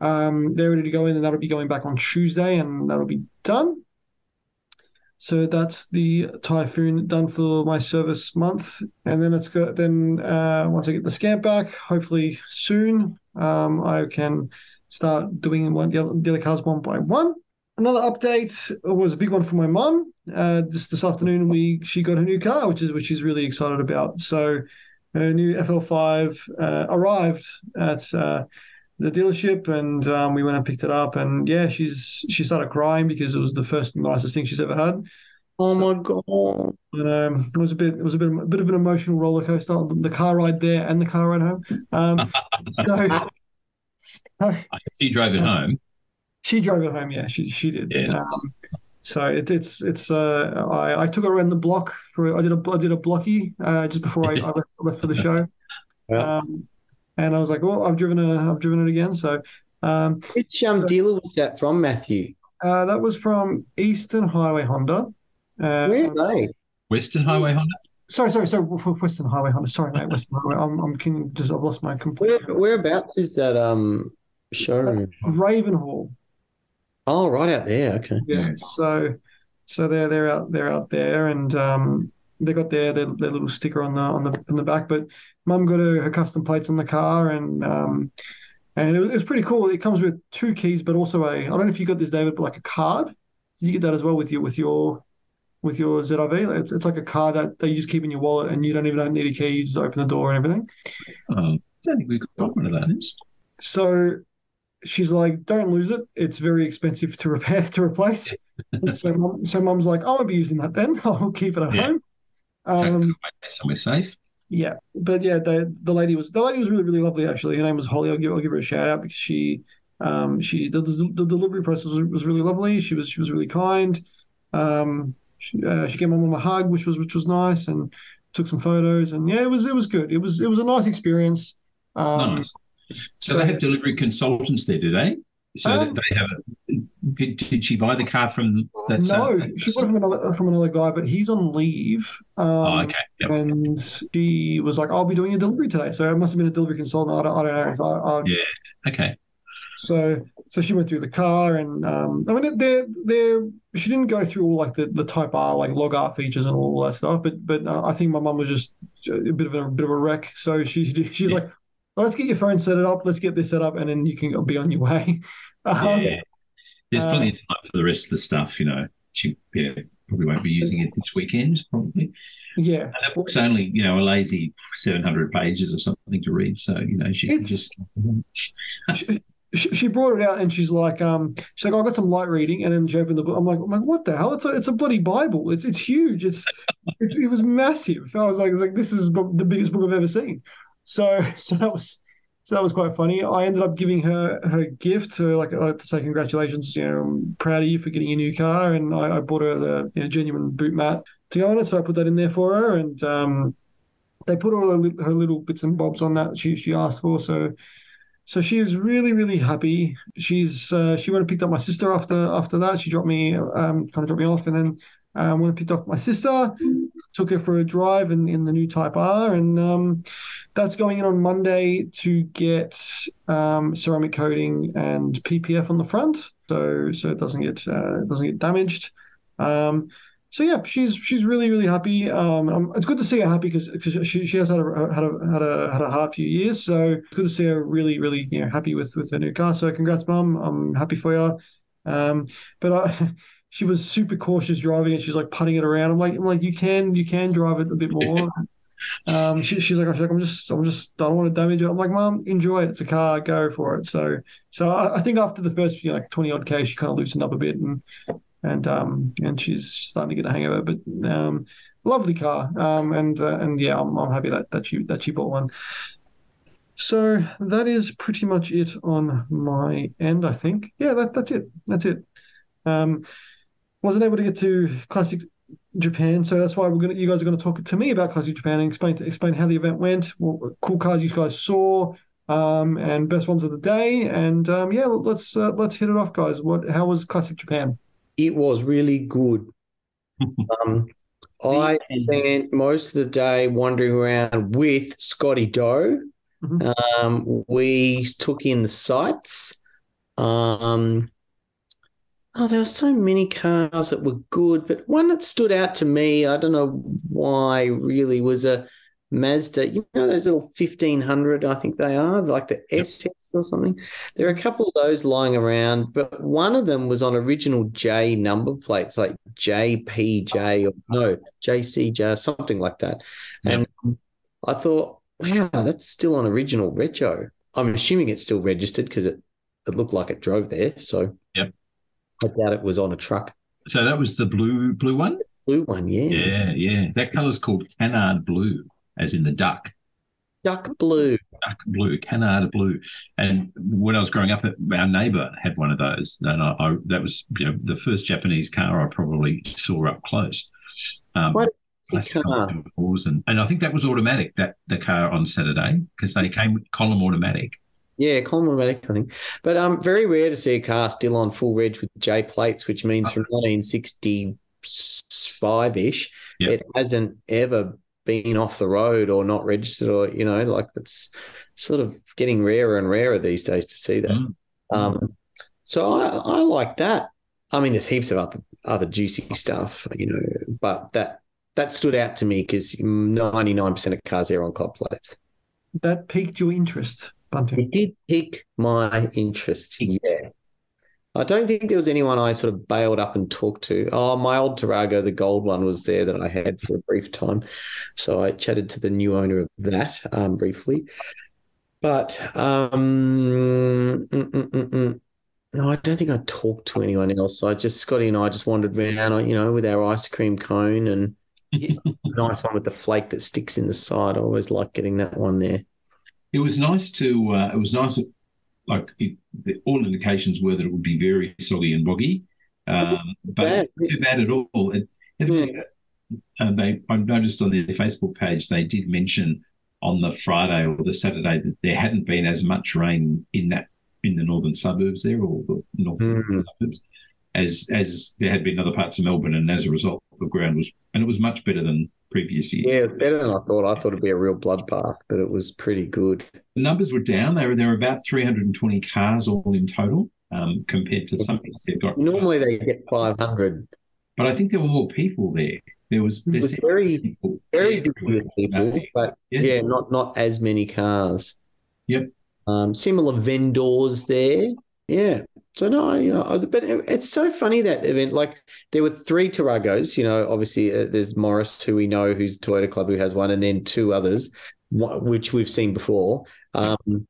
Um, they're ready to go in, and that'll be going back on Tuesday, and that'll be done. So that's the Typhoon done for my service month, and then it's then uh, once I get the scamp back, hopefully soon, um, I can start doing one the other, the other cars one by one. Another update was a big one for my mum. Uh, just this afternoon, we she got a new car, which is which she's really excited about. So, her new FL5 uh, arrived at uh, the dealership, and um, we went and picked it up. And yeah, she's she started crying because it was the first nicest thing she's ever had. Oh my god. And um, it was a bit it was a bit a bit of an emotional roller coaster. The car ride there and the car ride home. Um, so, (laughs) so I can see you drove it home. She drove it home. Yeah, she she did. Yeah. Um, so it, it's it's uh I, I took her around the block for I did a I did a blocky uh, just before I, I left, left for the show. (laughs) Yeah. Um, and I was like, well, I've driven a I've driven it again. So um, Which um, dealer was that from, Matthew? uh, that was from Eastern Highway Honda. Uh, Where are they? Western Highway Honda. Sorry, sorry, sorry. Western Highway Honda. Sorry, mate. Western Highway. I'm I'm can just I've lost my complete. Where, whereabouts is that um showroom? Ravenhall. Oh, right out there. Okay. Yeah. So, so they're they're out they're out there, and um, they got their, their their little sticker on the on the on the back. But Mum got her, her custom plates on the car, and um, and it was, it was pretty cool. It comes with two keys, but also a I don't know if you got this, David, but like a card. Did you get that as well with your with your with your ZRV? It's it's like a card that, that you just keep in your wallet, and you don't even need a key. You just open the door and everything. Oh, I don't think we've got one of those. So she's like, "Don't lose it. It's very expensive to repair (laughs) to replace." (laughs) so, mum, so mum's like, "I won't be using that then. (laughs) I'll keep it at Yeah. home." Um, safe. yeah, but yeah, the the lady was the lady was really really lovely actually. Her name was Holly. I'll give I'll give her a shout out because she um she the, the, the delivery process was, was really lovely. She was she was really kind. Um, she, uh, she gave my mum a hug, which was which was nice, and took some photos, and yeah, it was it was good. It was it was a nice experience. Um, Nice. So they have delivery consultants there, do they? So Um, they have. A, did, she buy the car from that? no, uh, she bought it from another from another guy, but he's on leave. Um, Oh, okay. Yep. And she was like, "I'll be doing a delivery today," so it must have been a delivery consultant. I don't, I don't know. I, I, Yeah. Okay. So so she went through the car and um I mean they're they're she didn't go through all like the, the type R like LogR features and all that stuff but but uh, I think my mum was just a bit of a, bit of a wreck so she she's like let's get your phone set it up let's get this set up and then you can be on your way (laughs) um, Yeah. There's uh, plenty of time for the rest of the stuff, you know. She yeah, probably won't be using it this weekend, probably. yeah And that book's only, you know, a lazy 700 pages or something to read. So, you know, she just. (laughs) she, she brought it out and she's like um she's like "Oh, I got some light reading and then she opened the book I'm like I'm like what the hell it's a it's a bloody Bible it's it's huge it's it's it was massive I was like, I was like this is the, the biggest book I've ever seen so (laughs) so that was so that was quite funny. I ended up giving her her gift her like uh, to say congratulations you know I'm proud of you for getting a new car. And I, I bought her the you know, genuine boot mat to go on it so I put that in there for her. And um they put all her, her little bits and bobs on that she she asked for. So so she was really, really happy. She's uh, she went and picked up my sister after after that. She dropped me, um, kind of dropped me off, and then um, went and picked up my sister. Took her for a drive in, in the new Type R, and um, that's going in on Monday to get um, ceramic coating and PPF on the front, so so it doesn't get uh, doesn't get damaged. Um, so yeah, she's she's really really happy. Um, it's good to see her happy because she she has had a had a had a had a hard few years. So it's good to see her really really you know happy with with her new car. So congrats, mum. I'm happy for you. Um, but I, (laughs) she was super cautious driving it. She's like putting it around. I'm like I'm like you can you can drive it a bit more. Um, she, she's like, she's like, I'm just, I'm just, I don't want to damage it. I'm like, Mum, enjoy it. It's a car, go for it. So, so I, I think after the first few, like 20 odd K, she kind of loosened up a bit and, and, um, and she's starting to get a hang of it. But, um, lovely car. Um, and, uh, and yeah, I'm, I'm happy that, that she, that she bought one. So that is pretty much it on my end, I think. Yeah, that, that's it. That's it. Um, wasn't able to get to Classic Japan, so that's why we're gonna. You guys are gonna talk to me about Classic Japan and explain explain how the event went, what cool cars you guys saw, um, and best ones of the day. And um, yeah, let's uh, let's hit it off, guys. What? How was Classic Japan? It was really good. (laughs) Um, I spent most of the day wandering around with Scotty Doe. Mhm. Um, we took in the sights. Um, oh, there were so many cars that were good, but one that stood out to me, I don't know why, really, was a Mazda. You know those little fifteen hundred, I think they are, like the SS or something. There are a couple of those lying around, but one of them was on original J number plates, like JPJ or no JCJ, something like that. Yep. And I thought, wow, that's still on original retro. I'm assuming it's still registered because it, it looked like it drove there. So Yep. I doubt it was on a truck. So that was the blue blue one? Blue one, yeah. Yeah, yeah. That colour's called canard blue, as in the duck. Duck blue. Duck blue, canard blue. And when I was growing up, our neighbour had one of those, and I, I that was you know the first Japanese car I probably saw up close. Um, What car. and, and I think that was automatic. That the car on Saturday because they came with column automatic. Yeah, column automatic, I think. But um, very rare to see a car still on full reg with J plates, which means from 1965 ish, Yep. it hasn't ever been off the road or not registered, or you know, like that's sort of getting rarer and rarer these days to see that. Mm. Um, so I, I like that. I mean, there's heaps of other other juicy stuff, you know, but that that stood out to me because 99% of cars are on club plates. That piqued your interest, Bunting. It did pique my interest. Yeah. I don't think there was anyone I sort of bailed up and talked to. Oh, my old Tarago, the gold one, was there that I had for a brief time. So I chatted to the new owner of that um, briefly. But um, mm, mm, mm, no, I don't think I talked to anyone else. I just, Scotty and I just wandered around, you know, with our ice cream cone and (laughs) nice one with the flake that sticks in the side. I always like getting that one there. It was nice to. Uh, it was nice. Like it, the, all indications were that it would be very soggy and boggy, um, but too bad at all. Hmm. and they I noticed on their Facebook page they did mention on the Friday or the Saturday that there hadn't been as much rain in that in the northern suburbs there or the northern Mm. suburbs as as there had been other parts of Melbourne, and as a result, the ground was and it was much better than previous years. Yeah, better than I thought. I thought it'd be a real bloodbath, but it was pretty good. The numbers were down. They were there were about 320 cars all in total, um, compared to something they've got. Normally they get 500. but I think there were more people there. There was, there was very, people very there. busy with people, but Yeah. yeah, not not as many cars. Yep. Um, similar vendors there. Yeah. So no, you know, but it- it's so funny that event. Like there were three Taragos. You know, obviously uh, there's Morris, who we know, who's Toyota Club, who has one, and then two others, which we've seen before. Um,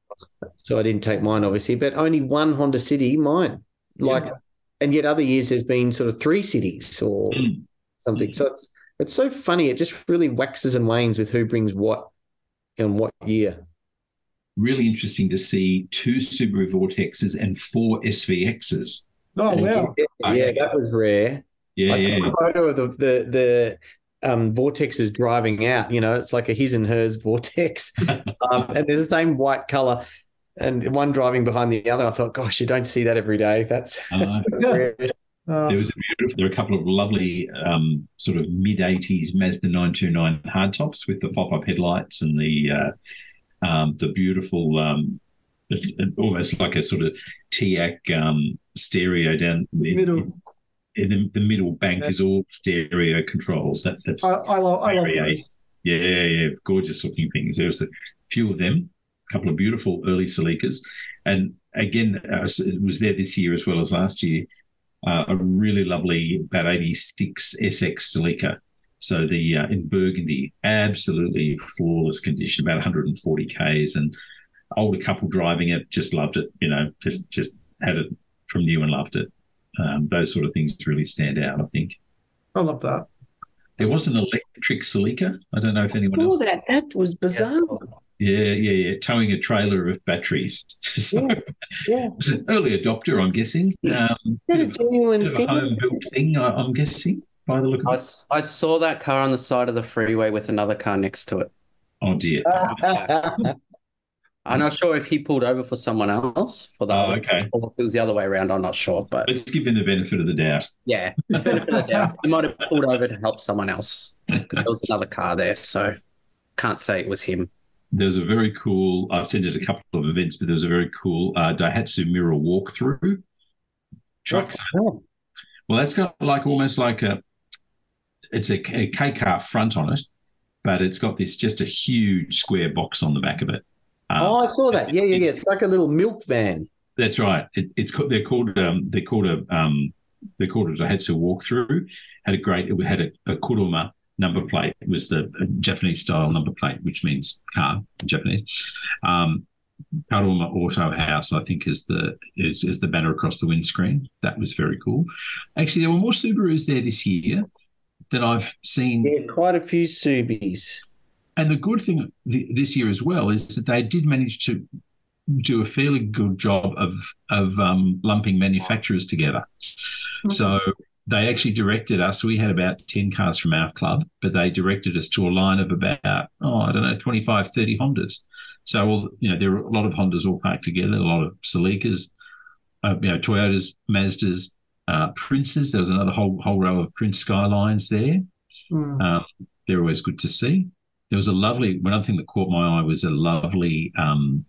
so I didn't take mine, obviously, but only one Honda City, mine. Like, and yet other years there's been sort of three cities or Mm. something. So it's it's so funny. It just really waxes and wanes with who brings what in what year. Really interesting to see two Subaru Vortexes and four SVXs. Oh And wow! yeah, yeah, that was rare. Yeah, I took yeah. a photo of the the the um, vortex is driving out. You know, it's like a his and hers (laughs) vortex, um, and there's the same white color, and one driving behind the other. I thought, gosh, you don't see that every day. That's, Uh, (laughs) rare. Uh, There was a. There were a couple of lovely, um, sort of mid '80s Mazda 929 hardtops with the pop-up headlights and the uh, um, the beautiful, um, almost like a sort of TEAC um, stereo down in, Middle. In the, the middle bank Yeah. is all stereo controls. That that's I, I love I love yeah, yeah, gorgeous looking things. There was a few of them, a couple of beautiful early Celicas, and again, uh, it was there this year as well as last year. Uh, a really lovely, about eighty-six SX Celica. So the uh, in Burgundy, absolutely flawless condition, about 140 k's, and older couple driving it just loved it. You know, just just had it from new and loved it. Um, those sort of things really stand out. I think I love that. there was an electric Celica. I don't know if I anyone saw else. that. That was bizarre. Yeah, yeah, yeah. Towing a trailer of batteries. (laughs) so Yeah, yeah. it was an early adopter, I'm guessing. Um, Is that a bit of a, genuine bit of a home built thing, I, I'm guessing, by the look I, it. I saw that car on the side of the freeway with another car next to it. Oh dear. I'm not sure if he pulled over for someone else for that. Oh, okay. or if it was the other way around. I'm not sure, but Let's give him the benefit of the doubt. yeah, the benefit of the doubt. he might have pulled over to help someone else. There was another car there, so can't say it was him. There was a very cool, I've seen it a couple of events, but there was a very cool uh, Daihatsu Mira walkthrough truck. Oh, Well, that's got like almost like a, it's a, a K car front on it, but it's got this just a huge square box on the back of it. Um, Oh, I saw that. Yeah, yeah, yeah. It's like a little milk van. That's right. It, it's they're called um, they're called a um, they're called a Daihatsu walkthrough. Had a great. It had a, a Kuruma number plate. It was the Japanese style number plate, which means car in Japanese. Um, Kuruma Auto House, I think, is the is, is the banner across the windscreen. That was very cool. Actually, there were more Subarus there this year than I've seen Yeah, quite a few Subis. and the good thing this year as well is that they did manage to do a fairly good job of of um, lumping manufacturers together. So they actually directed us. We had about 10 cars from our club, but they directed us to a line of about, oh, I don't know, 25, 30 Hondas. So, all, you know, there were a lot of Hondas all parked together, a lot of Celicas, uh, you know, Toyotas, Mazdas, uh, Princes. There was another whole whole row of Prince Skylines there. Mm. Um, they're always good to see. There was a lovely, one other thing that caught my eye was a lovely um,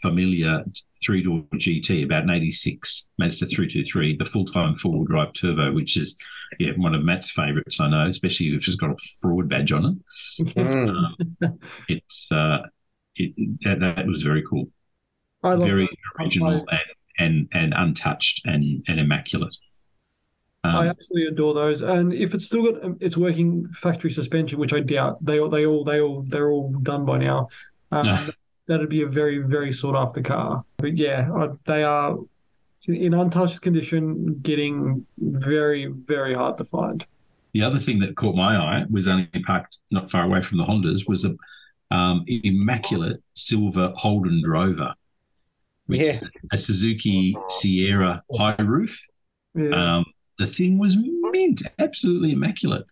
Familia three door GT, about an 86 Mazda 323, the full time four wheel drive turbo, which is yeah one of Matt's favourites, I know, especially if it's got a fraud badge on it. Mm. Um, it's uh, it, that, that was very cool, I love very that. original and, and and untouched and and immaculate. Um, I absolutely adore those. And if it's still got um, its working factory suspension, which I doubt, they all they all they all they're all done by now. Um, Yeah. That'd be a very very sought after car. But yeah, they are in untouched condition, getting very very hard to find. The other thing that caught my eye was only parked not far away from the Hondas was a um, immaculate silver Holden Drover, which Yeah. is a Suzuki Sierra high roof. Yeah. Um, the thing was mint, absolutely immaculate.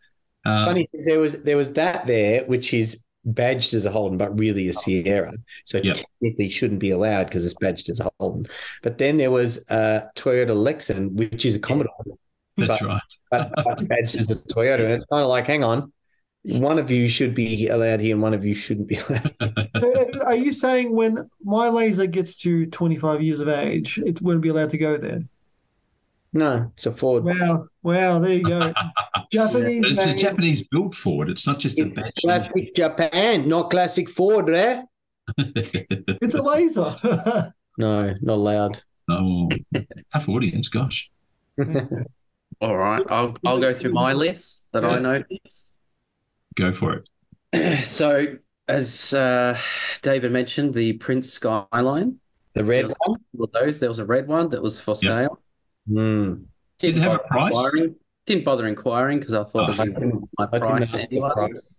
Uh, Funny, 'cause there was there was that there, which is badged as a Holden, but really a Sierra. So Yep. technically shouldn't be allowed because it's badged as a Holden. But then there was uh, Toyota Lexcen, which is a Commodore, That's but- right. but, but badged as a Toyota. And it's kind of like, hang on, one of you should be allowed here and one of you shouldn't be allowed. (laughs) Are you saying when my laser gets to 25 years of age, it wouldn't be allowed to go there? No, it's a Ford. Wow, wow, there you go. (laughs) Japanese It's a Japanese built Ford. It's not just a badge. Classic Japan, not classic Ford, eh? (laughs) It's a laser. (laughs) No, not allowed. oh, tough audience, gosh. All right, I'll I'll go through my list that I noticed. Go for it. (clears throat) So, as uh, David mentioned, the Prince Skyline. The red one. Well, those there was a red one that was for Yep. sale. Hmm. Didn't have a price? inquiring- Didn't bother inquiring because I thought Oh, it was my I price the anyway. price.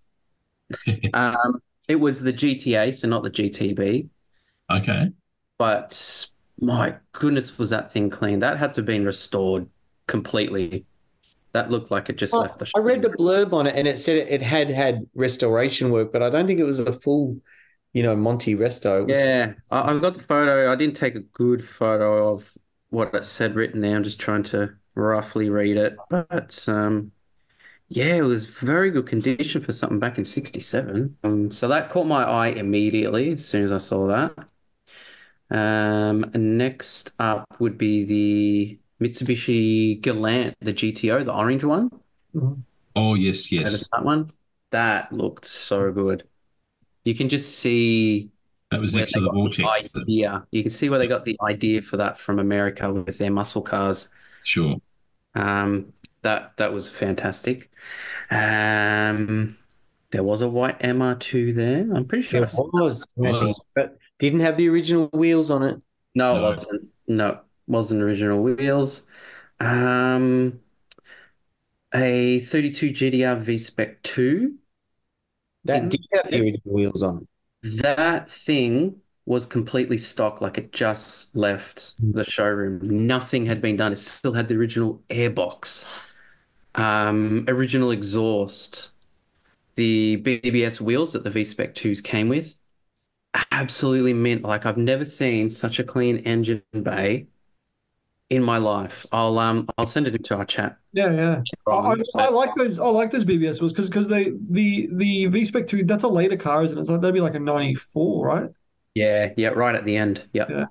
(laughs) Um, it was the GTA, so not the GTB. Okay. But my goodness, was that thing clean? That had to have been restored completely. That looked like it just Well, left the. Shop. I read the blurb on it and it said it, it had had restoration work, but I don't think it was a full, you know, Monty resto. Was, Yeah, I, I've got the photo. I didn't take a good photo of what it said written there. I'm just trying to roughly read it. But um, yeah, it was very good condition for something back in 67. Um, so that caught my eye immediately as soon as I saw that. Um, next up would be the Mitsubishi Galant, the GTO, the orange one. Oh, yes, yes. that one? That looked so good. You can just see That was where next to the got the vortex. That's- idea. You can see where they got the idea for that from America with their muscle cars. Sure. Um, that that was fantastic. Um, there was a white MR2 there. I'm pretty sure. There I've was, Was. but didn't have the original wheels on it. No, it No. wasn't. No, wasn't original wheels. Um, a 32 GTR V-Spec 2. That Didn't- did have the original wheels on it. That thing was completely stock, like it just left the showroom. Nothing had been done. It still had the original airbox, um, original exhaust, the BBS wheels that the V-Spec 2s came with. Absolutely mint. Like I've never seen such a clean engine bay in my life. I'll um I'll send it into our chat. Yeah, yeah. I, I, I like those. I like those BBS wheels because because they the the V Spec two that's a later car, isn't it? It's like that'd be like a ninety four, right? Yeah, yeah, right at the end. Yep. Yeah.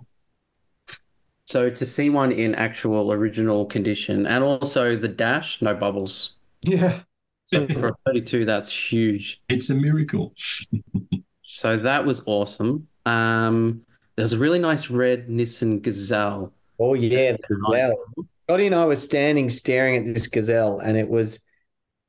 So to see one in actual original condition and also the dash, no bubbles. Yeah. So for a 32, that's huge. It's a miracle. (laughs) So that was awesome. Um, there's a really nice red Nissan Gazelle. Oh yeah, the gazelle. Scotty and I were standing staring at this gazelle, and it was.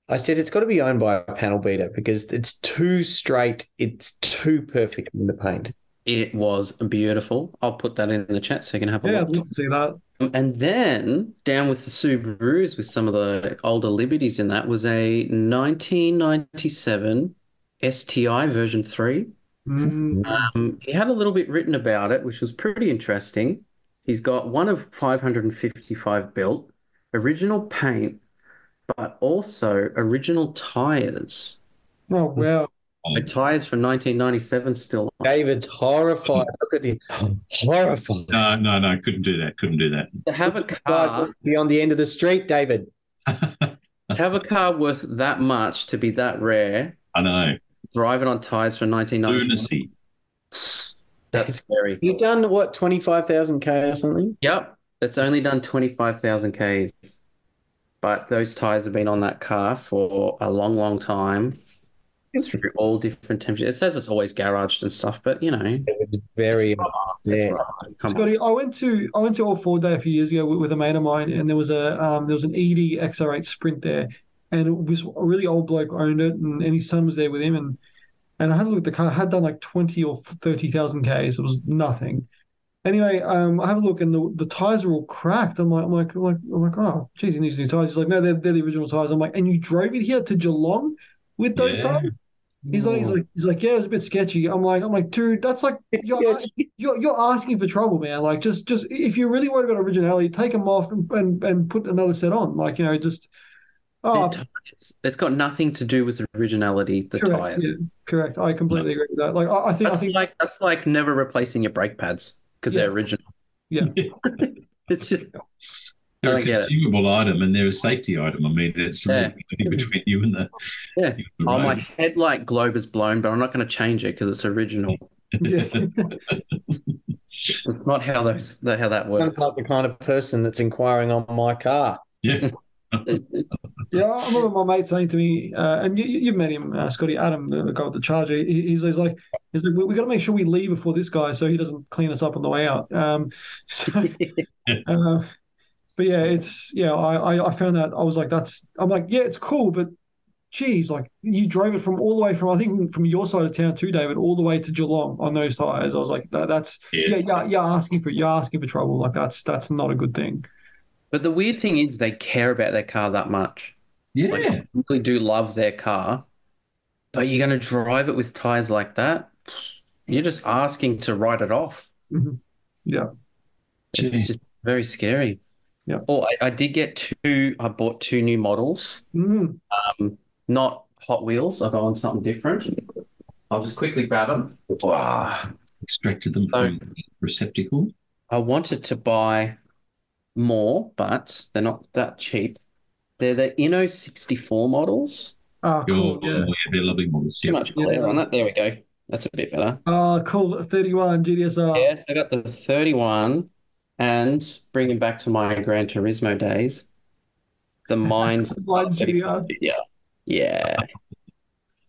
I said it's got to be owned by a panel beater because it's too straight. It's too perfect in the paint. It was beautiful. I'll put that in the chat so you can have a look. Yeah, I'd look. love to see that. And then down with the Subarus with some of the older Liberties in that was a 1997 STI version 3. Mm, Um, he had a little bit written about it, which was pretty interesting. He's got one of 555 built, original paint, but also original tires. oh wow. The tires from 1997 still. David's horrified. Look at him, horrified. No, no, no. Couldn't do that. Couldn't do that. To have a car, Be on the end of the street, David. (laughs) to have a car worth that much to be that rare, I know. driving on tires from 1997, Lunacy. That's scary. You've done what twenty five thousand k or something? Yep, it's only done 25,000 Ks. But those tires have been on that car for a long, long time through all different temperatures. It says it's always garaged and stuff, but you know, It was very it's upset. right. On. Scotty, I went to I went to All Ford Day a few years ago with, with a mate of mine, and there was a um, there was an ED XR8 Sprint there, and it was a really old bloke owned it, and, and his son was there with him, and and I had a look at the car, it had done like twenty or thirty thousand k's, it was nothing. Anyway, um, I have a look, and the the tires are all cracked. I'm like, I'm like, I'm like, I'm like, oh, geez, he needs new tires. He's like, no, they're they're the original tires. I'm like, and you drove it here to Geelong with those Yeah. tires? He's like, he's like, he's like, yeah, it was a bit sketchy. I'm like, I'm like, dude, that's like, you're, you're you're asking for trouble, man. Like, just just if you're really worried about originality, take them off and and, and put another set on. Like, you know, just Oh, They're. It's got nothing to do with originality. The correct. tire. Yeah, correct. I completely agree with that. Like, I, I think, I That's think, like that's like never replacing your brake pads because Yeah. they're original. Yeah. (laughs) It's just They're a get it. consumable item and they're a safety item. I mean, it's Yeah. really between you and the. Yeah. you and the oh my headlight globe is blown, but I'm not going to change it because it's original. (laughs) yeah. It's not how those how that works. Sounds like the kind of person that's inquiring on my car. Yeah. (laughs) Yeah, I remember my mate saying to me, uh, and you, you've met him, uh, Scotty Adam, the guy with the Charger. He, he's, he's like, he's like, we, we got to make sure we leave before this guy, so he doesn't clean us up on the way out. Um, (laughs) so, (laughs) uh, but yeah, it's yeah, I, I I found that I was like, that's I'm like, yeah, it's cool, but geez, like you drove it from all the way from I think from your side of town too, David, all the way to Geelong on those tires. I was like, that, that's yeah, yeah, you're asking for you're asking for trouble. Like that's that's not a good thing. But the weird thing is they care about their car that much. Yeah. Like, they really do love their car, but you're going to drive it with tires like that? You're just asking to write it off. Yeah. Gee. It's just very scary. Yeah. Oh, I, I did get two. I bought two new models. Mm. Um, not Hot Wheels. I'll go on something different. I'll just quickly grab them. Wow. Extracted them So- from the receptacle. I wanted to buy more, but they're not that cheap. They're the Inno 64 models. Ah, Your, cool. Yeah. they're lovely models. Too Yeah. much glare on that. There we go. That's a bit better. Ah, cool. 31 GTSR. Yes, I got the 31 and bringing back to my Gran Turismo days, the (laughs) Mines Mines 35 Yeah. Yeah.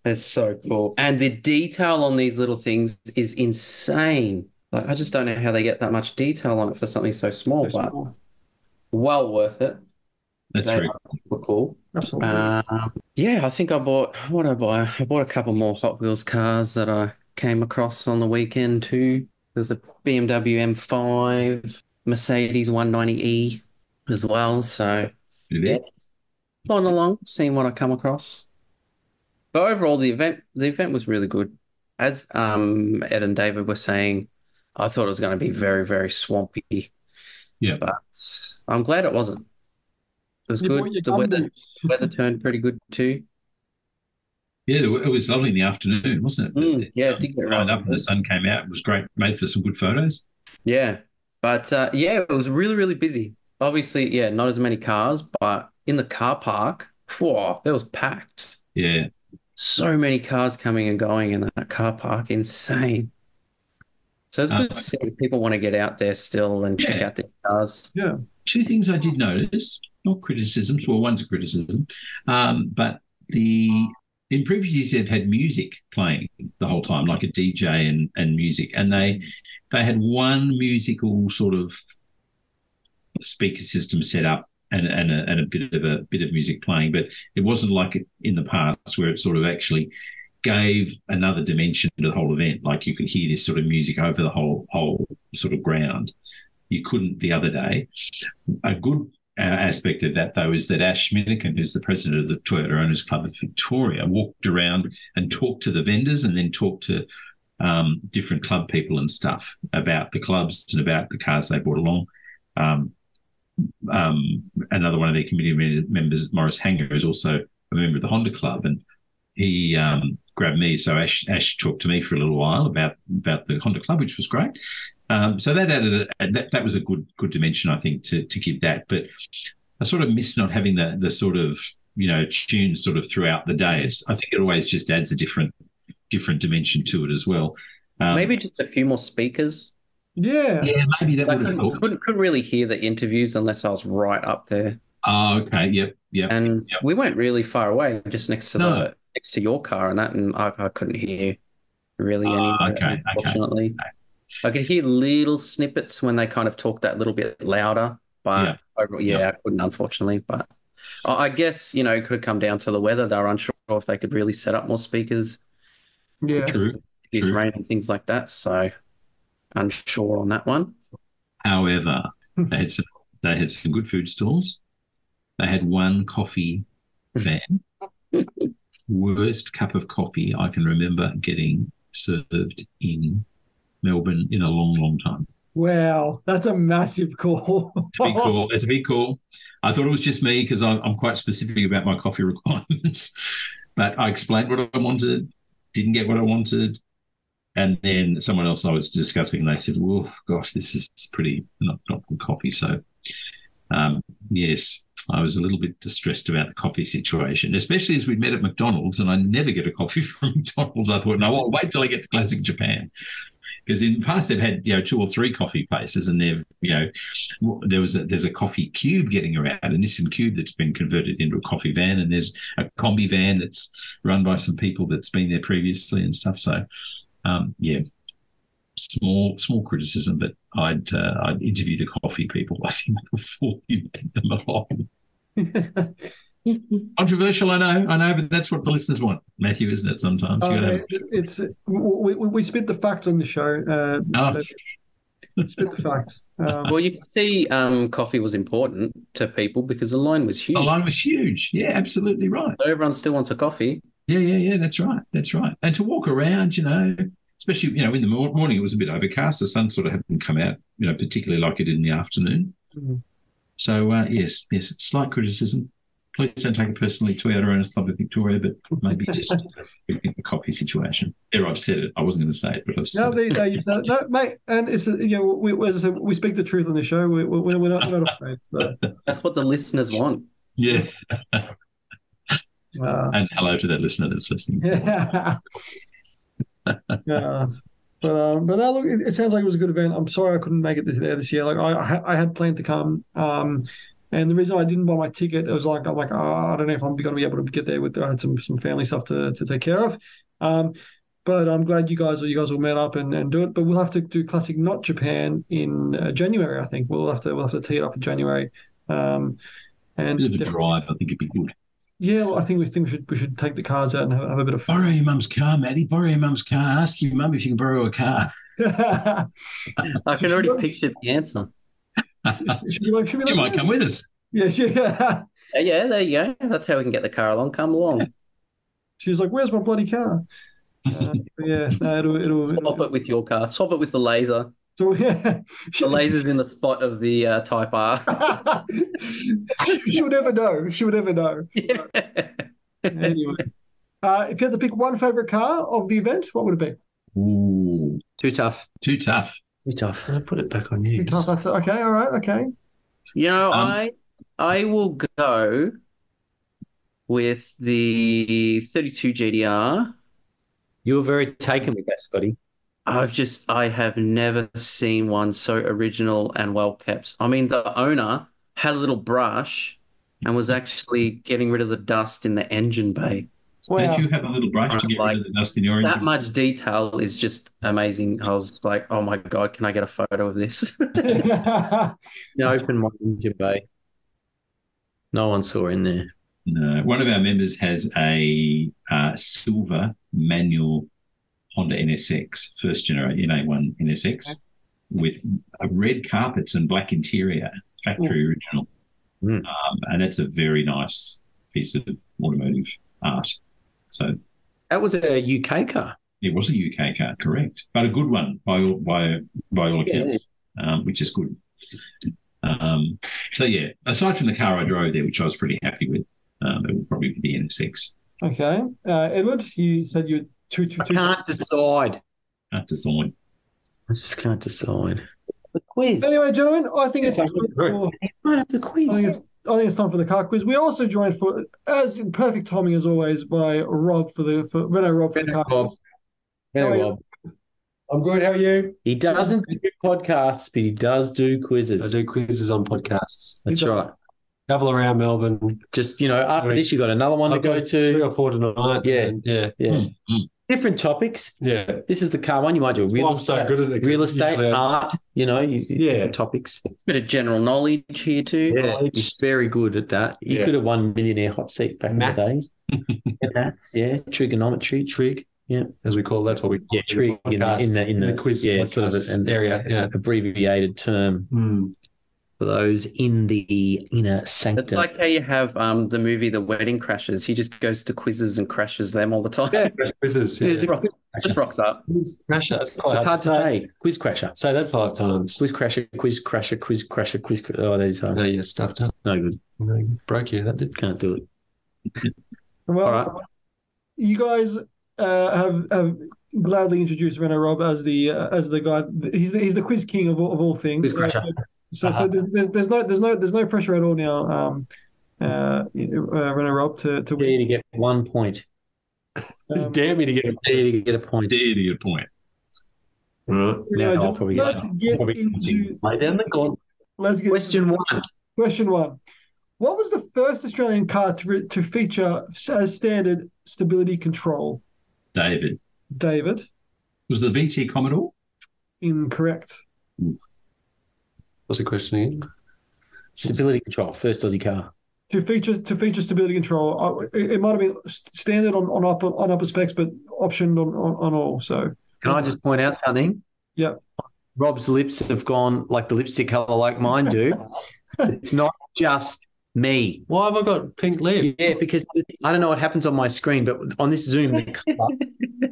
It's so cool. And the detail on these little things is insane. Like I just don't know how they get that much detail on it for something so small, but well worth it. That's They very are cool. Absolutely. Um, yeah, I think I bought what did I buy? I bought a couple more Hot Wheels cars that I came across on the weekend too. There's a BMW M5, Mercedes 190E as well. So bit yeah, it. plodding along, seeing what I come across. But overall, the event the event was really good. As um, Ed and David were saying, I thought it was going to be very very swampy. Yeah. but I'm glad it wasn't. It was You good. The weather weather turned pretty good too. Yeah, it was lovely in the afternoon, wasn't it? Mm, yeah, it did get Lined right. up and the sun came out. It was great. Made for some good photos. Yeah, but uh, yeah, it was really really busy. Obviously, yeah, not as many cars, but in the car park, whoa, it was packed. Yeah. So many cars coming and going in that car park, insane. So it's good Uh, to see people want to get out there still and check Yeah. out these cars. Yeah. Two things I did notice, not criticisms, well, one's a criticism, um, but the in previous years they've had music playing the whole time, like a DJ and, and music, and they they had one musical sort of speaker system set up and and a, and a bit of a bit of music playing, but it wasn't like in the past where it sort of actually gave another dimension to the whole event. Like you could hear this sort of music over the whole whole sort of ground. You couldn't the other day. A good uh, aspect of that, though, is that Ash Milliken, who's the president of the Toyota Owners Club of Victoria, walked around and talked to the vendors and then talked to um, different club people and stuff about the clubs and about the cars they brought along. Um, um, another one of their committee members, Morris Hanger, is also a member of the Honda Club, and he um, grabbed me. So Ash, Ash talked to me for a little while about about the Honda Club, which was great. Um, so that added a, that that was a good good dimension, I think, to to give that. But I sort of miss not having the the sort of you know tunes sort of throughout the day. It's, I think it always just adds a different different dimension to it as well. Um, Maybe just a few more speakers. Yeah. yeah, maybe that I would couldn't, helped. couldn't, couldn't really hear the interviews unless I was right up there. Oh, okay, yep, yep. And Yep. we weren't really far away, just next to No. the next to your car and that, and I, I couldn't hear really Ah, anywhere, okay, okay, unfortunately. I could hear little snippets when they kind of talked that little bit louder, but overall, yeah, Yeah. I couldn't, unfortunately. But I I guess, you know, it could have come down to the weather. They were unsure if they could really set up more speakers, Yeah. True. use True. rain and things like that. So unsure on that one. However, they had some, they had some good food stalls. They had one coffee (laughs) van. Worst cup of coffee I can remember getting served in Melbourne in a long, long time. Wow, that's a massive call. To be cool, to be cool. I thought it was just me because I'm, quite specific about my coffee (laughs) requirements. But I explained what I wanted, didn't get what I wanted, and then someone else I was discussing, and they said, "Well, gosh, this is pretty not not good coffee." So, um, yes, I was a little bit distressed about the coffee situation, especially as we met at McDonald's, and I never get a coffee (laughs) from McDonald's. I thought, no, I'll wait till I get to Classic Japan. Because in the past they've had you know two or three coffee places, and they've you know there was a, there's a coffee cube getting around, a Nissan Cube that's been converted into a coffee van, and there's a Kombi van that's run by some people that's been there previously and stuff. So um, yeah, small small criticism, but I'd uh, I'd interview the coffee people I think (laughs) before you get them along. (laughs) Controversial, I know, I know, but that's what the listeners want, Matthew, isn't it? Sometimes you Uh, it- it's we, we, we spit the facts on the show. Uh, Oh. Spit the facts. Um, Well, you can see um, coffee was important to people because the line was huge. the line was huge. Yeah, absolutely right. So everyone still wants a coffee. Yeah, yeah, yeah. That's right. That's right. And to walk around, you know, especially you know in the morning, it was a bit overcast. The sun sort of hadn't come out, you know, particularly like it did in the afternoon. Mhm. So uh, yes, yes, slight criticism. Please don't take it personally. to our Owners Club of Victoria, but maybe just (laughs) a coffee situation. There, I've said it. I wasn't going to say it, but I've said No, it. they, they, use that. no, mate, and it's uh, you know we we, as I said, we speak the truth on the show. We, we, we're not we're not afraid. So, (laughs) That's what the listeners want. Yeah. uh, And hello to that listener that's listening. yeah. (laughs) yeah. But um, but no, look, it, it sounds like it was a good event. I'm sorry I couldn't make it this there this year. Like I I, had planned to come. Um, and the reason I didn't buy my ticket, it was like I'm like oh, I don't know if I'm going to be able to get there. With I had some some family stuff to to take care of. Um, but I'm glad you guys you guys all met up and, and do it. But we'll have to do classic not Japan in uh, January. I think we'll have to we'll have to tee it up in January. Um, and bit of a drive, I think it'd be good. Yeah, well, I think we think we should we should take the cards out and have, have a bit of Borrow your mum's car, Matty. Borrow your mum's car. Ask your mum if you can borrow a car. (laughs) I can already picture the answer. (laughs) should be like, should be She like, might come with us. Yeah, she, yeah. (laughs) Uh, Yeah, there you go. That's how we can get the car along. Come along. She's like, "Where's my bloody car?" Uh, yeah, no, it'll, it'll, Swap it'll it with your car. Swap it with the laser. So (laughs) yeah. She, The laser's in the spot of the uh, Type R. she, she would never know. She would never know. Anyway, uh, if you had to pick one favorite car of the event, what would it be? Ooh, Too tough. too tough. Too tough. I put it back on you. Too tough. That's okay. All right. Okay. You know, Um, I I will go with the 32 GTR. You were very taken with that, Scotty. I've just I have never seen one so original and well kept. I mean, the owner had a little brush and was actually getting rid of the dust in the engine bay. Wow. Don't you have a little brush to get Like, rid of the dust in your engine? That much detail is just amazing. I was like, oh my God, can I get a photo of this? (laughs) You open my engine bay. No one saw in there. No. One of our members has a uh, silver manual Honda NSX, first generation NA1 NSX, with red carpets and black interior, factory original. Mm. Um, and that's a very nice piece of automotive art. So That was a UK car. it was a UK car, correct, but a good one by all, by by all accounts, um, which is good. Um, so yeah, aside from the car I drove there, which I was pretty happy with, um, it would probably be the NSX. okay. Uh, Edward, you said you two two I can't decide. After Thorn. I just can't decide. The quiz. Anyway, gentlemen, I think it's Yes, time for, Right up the I think quiz. it's I think it's time for the car quiz. We also joined for as in perfect timing as always by Rob for the for Renault Rob for the car Rob. quiz. Hello, How are you? Rob. I'm good. How are you? He doesn't do podcasts, but he does do quizzes. I do quizzes on podcasts. That's He right. does. Travel around Melbourne. Just you know, after Right. this, you got another one to I've go got three to. or four tonight. Yeah. and yeah, Yeah, Hmm. Different topics. yeah. This is the car one. You might do real Well, I'm so estate, good at it. real estate, Usually I- art. You know, you, Yeah. different topics. Bit of general knowledge here too. Yeah, Knowledge. he's very good at that. He Yeah. could have won millionaire hot seat back Maths. in the day. Yeah, (laughs) Maths, yeah, trigonometry, trig, Yeah, as we call that's what we call yeah, it trig in the podcast, in the in the, quiz yeah, sort of an area. Yeah. abbreviated term. Hmm. For those in the inner sanctum. It's like how you have um the movie The Wedding Crashes. He just goes to quizzes and crashes them all the time. Yeah, quizzes. He Yeah. just rock- just rocks up. Quiz crasher. That's quite It's hard to say. say. Quiz crasher. Say that five times. Quiz crasher, quiz crasher, quiz crasher, quiz. cr- Oh, that is hard. No, you're stuffed up. No good. No, broke you. That did. Can't do it. Well, All right. you guys uh, have have gladly introduced Renault Rob as the uh, as the guy. He's the, he's the quiz king of all, of all things. Quiz crasher. So, so there's, there's, there's no there's no there's no pressure at all now. Um, uh, uh Renault Rob to to Dare win. to get one point. Um, (laughs) Dare me to get a Dare to get a point. Dear to your point. right. Now uh, I'll probably get let's get Probably into lay down the gauntlet. let's get Question into one. question one. What was the first Australian car to, re- to feature as standard stability control? David. David, Was the VT Commodore? incorrect. What's the question again? Stability control. First Aussie car. to feature to feature stability control. Uh, It, it might have been standard on on upper on upper specs, but optioned on, on, on all. So Can I just point out something? Yeah, Rob's lips have gone like the lipstick color, like mine do. (laughs) it's not just me. Why have I got pink lips? Yeah, because I don't know what happens on my screen, but on this Zoom, the (laughs) color,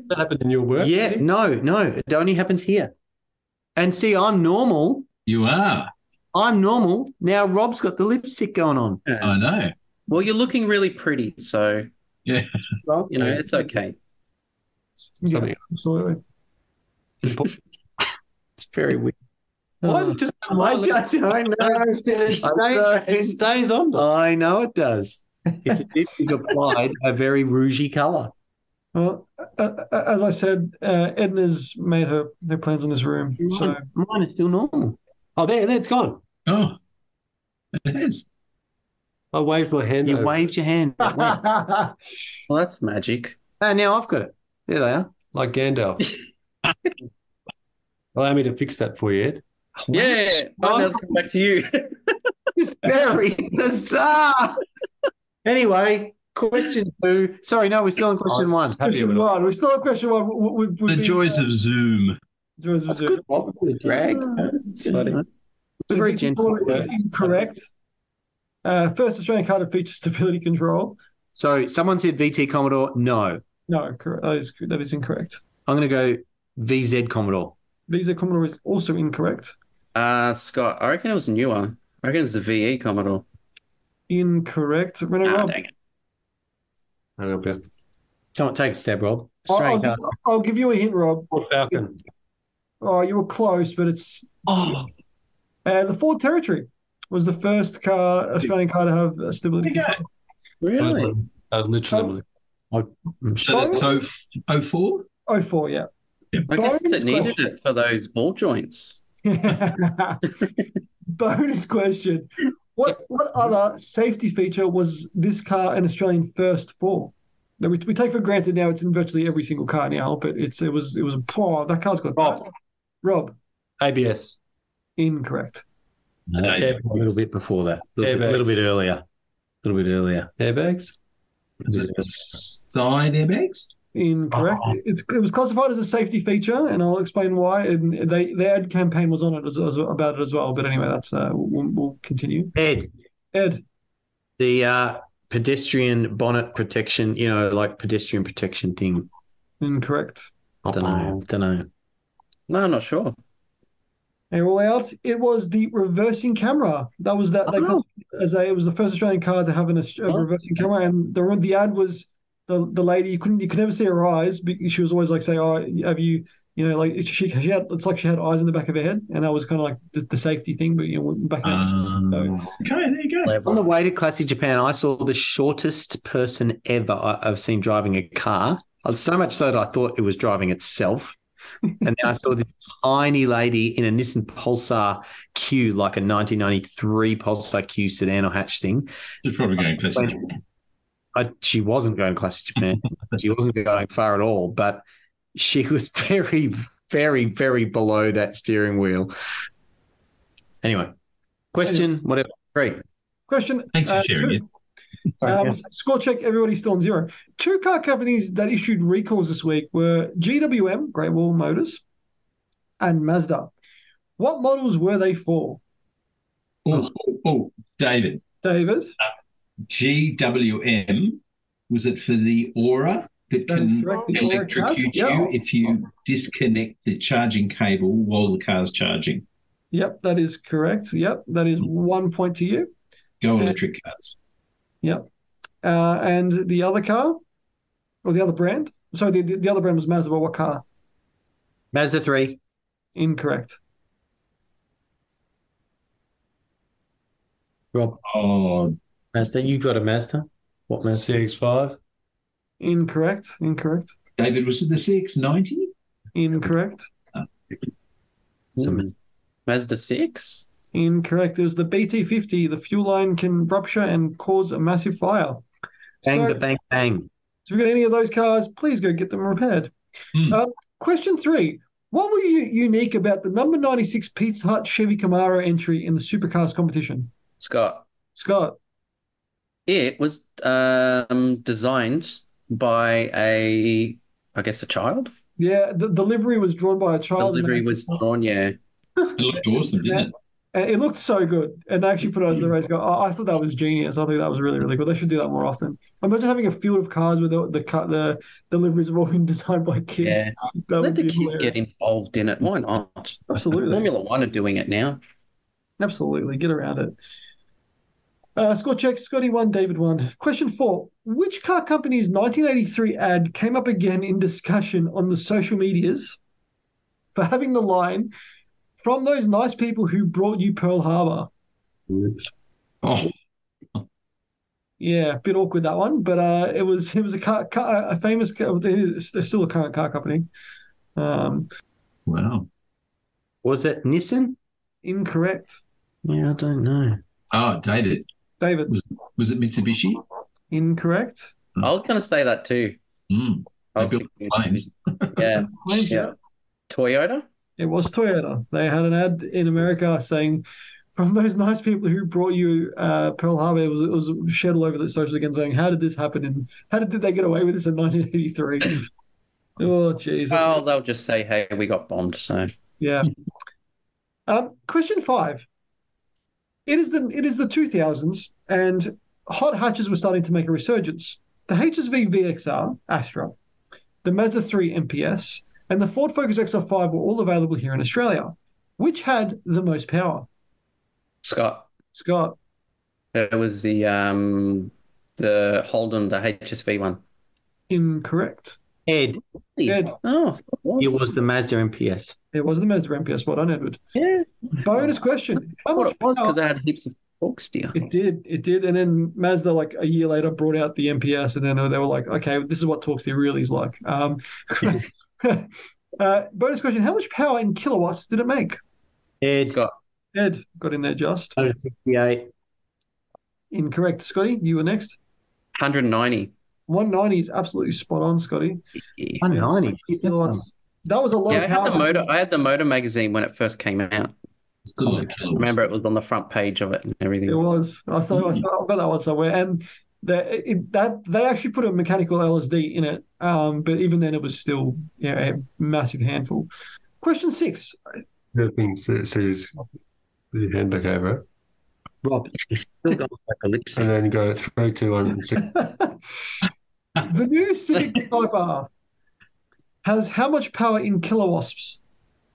That happened in your work? yeah, no, no, it only happens here. And see, I'm normal. You are. I'm normal. Now Rob's got the lipstick going on. I know. Well, you're looking really pretty, so Yeah. well, you know it's okay. yeah, absolutely. important. It's very weird. Why is it just (laughs) I don't know. (laughs) It stays, it stays on. I know it does. It's as if you've applied a very rougey color. Well, uh, uh, as I said, uh, Edna's made her her plans on this room. So Mine, mine is still normal. Oh, there, there, it's gone. Oh, it is. I waved my hand. You over. waved your hand. (laughs) Well, Well, that's magic. And now I've got it. There they are. like Gandalf. (laughs) Allow me to fix that for you, Ed. Yeah, Oh. I'll come back to you. (laughs) This is very bizarre. Anyway, question two. Sorry, no, we're still on question Nice. one. Happy question with one. We're still have question one. We, we, we've The been- joys uh, of Zoom. Joys of That's good. Bob, with a drag. It's funny. It's very VT gentle. Commodore is incorrect. Uh, first Australian car to feature stability control. So someone said VT Commodore. No, No, correct. That is that is incorrect. I'm going to go VZ Commodore. VZ Commodore is also incorrect. Uh, Scott, I reckon it was newer. I reckon it's the VE Commodore. Incorrect. Renault Ah, Rob. dang it. Hang on, Bill. Come on, take a stab, Rob. I'll, Australian I'll, car. I'll give you a hint, Rob. Ford Falcon. Oh, you were close, but it's Oh, uh, the Ford Territory was the first car Australian car to have a stability control. Really? uh, literally. I'm So that's oh, 04? Oh four, yeah. I guess Bonus it needed question. it for those ball joints. (laughs) Bonus question. What what other safety feature was this car an Australian first for? Now, we, we take for granted now it's in virtually every single car now, but it's it was it was oh, that car's got Rob. Rob ABS. incorrect. No, a little bit before that. A little, bit, Airbags. little bit earlier. A little bit earlier. Airbags. Is it side airbags? Incorrect. It's, it was classified as a safety feature, and I'll explain why. And they the ad campaign was on it as, as about it as well. But anyway, that's uh, we'll, we'll continue. Ed, Ed, the uh, pedestrian bonnet protection, you know, like pedestrian protection thing. incorrect. I don't know. I don't know. No, not sure. And all out. It was the reversing camera. That was that. They Oh. as a. It was the first Australian car to have an, a Oh. reversing camera, and the the ad was the the lady. You couldn't you could never see her eyes. Because she was always like say, "Oh, have you?" You know, like she, she had. It's like she had eyes in the back of her head, and that was kind of like the, the safety thing. But you know, back then. Um, so okay, there you go. On the way to Classic Japan, I saw the shortest person ever I- I've seen driving a car. Uh, So much so that I thought it was driving itself. And then I saw this tiny lady in a Nissan Pulsar Q, like a 1993 Pulsar Q sedan or hatch thing. It's probably going classic. I, she wasn't going Classic Japan. (laughs) she wasn't going far at all, but she was (laughs) very, very, very below that steering wheel. Anyway, question, whatever. Three. question. Thank you uh, sharing two- it. Sorry, Um, score check. Everybody's still on zero. Two car companies that issued recalls this week were GWM, Great Wall Motors, and Mazda. What models were they for? Oh, oh, oh, David, David. GWM, was it for the Ora that That is can correct. The electrocute yeah. you if you disconnect the charging cable while the car's charging? Yep, that is correct. Yep, that is one point to you. Go electric cars. Yep. Uh, and the other car, or the other brand? Sorry, the, the, the other brand was Mazda. But what car? Mazda 3. Incorrect. Rob, Oh, Mazda. You got a Mazda? What Mazda? CX5. Incorrect. Incorrect. David, was it the CX90? Incorrect. It's a Mazda. Mazda 6? Incorrect. It was the BT50. The fuel line can rupture and cause a massive fire. Bang, so, ba, bang, bang. So if you've got any of those cars, please go get them repaired. Um, question three. What was u- unique about the number 96 Pizza Hut Chevy Camaro entry in the supercars competition? Scott. Scott, It was um, designed by a, I guess, a child. yeah, the delivery was drawn by a child. and Delivery was drawn, yeah. It looked awesome, didn't it? It looked so good. And they actually put it as the race car. I, I thought that was genius. I think that was really, really good. They should do that more often. Imagine having a field of cars where the the, the deliveries have all been (laughs) designed by kids. Yeah. That Let the be kid hilarious. get involved in it. Why not? Absolutely. Formula One are doing it now. Absolutely. Get around it. Uh, score check. Scotty one, David one. Question four. Which car company's 1983 ad came up again in discussion on the social medias for having the line, from those nice people who brought you Pearl Harbor? Oh, Yeah, a bit awkward that one, but uh, it was it was a car, car a famous car, it is- still a current car company. Um, wow. Was it Nissan? incorrect, Yeah, I don't know. Oh, David, David. was it Mitsubishi? Incorrect. I was going to say that too. Mm. I They was built thinking- planes. yeah. (laughs) Claims, Yeah. Toyota? It was Toyota. They had an ad in America saying, "From those nice people who brought you uh, Pearl Harbor." It was it was shared all over the socials again, saying, "How did this happen? And how did, did they get away with this in 1983?" (clears throat) oh, jeez. that's- Well, they'll just say, hey, we got bombed. So Yeah. (laughs) Um, question five. It is the it is the 2000s, and hot hatches were starting to make a resurgence. The HSV VXR Astra, the Mazda 3 MPS, and the Ford Focus XR5 were all available here in Australia. Which had the most power? Scott, Scott, it was the um the Holden, the HSV one. incorrect. Ed. Ed, Oh, It was the Mazda MPS. it was the Mazda MPS. Well done, Edward. yeah. Bonus question. How I thought much it was because I had heaps of torque steer. It did, it did, and then Mazda like a year later brought out the MPS, and then they were like, okay, this is what torque steer really is like. Um, (laughs) (laughs) uh, bonus question: How much power in kilowatts did it make? Ed. Scott, Ed got in there just 168. incorrect. Scotty, you were next. 190. 190 is absolutely spot on, Scotty. Yeah. 190. Jeez, that's some- Kilowatts. That was a lot Yeah, I had the motor. I had the motor magazine when it first came out. Still a lot of kilowatts. Remember, it was on the front page of it and everything. It was. I saw. I saw, I've got that one somewhere, and the, it, that they actually put a mechanical LSD in it. Um, but even then, it was still yeah a massive handful. Question six. The thing says says the hand back over it. Rob, he's still going like a lip And then go three, two, one, and six. (laughs) the new Civic Type R has how much power in kilowatts?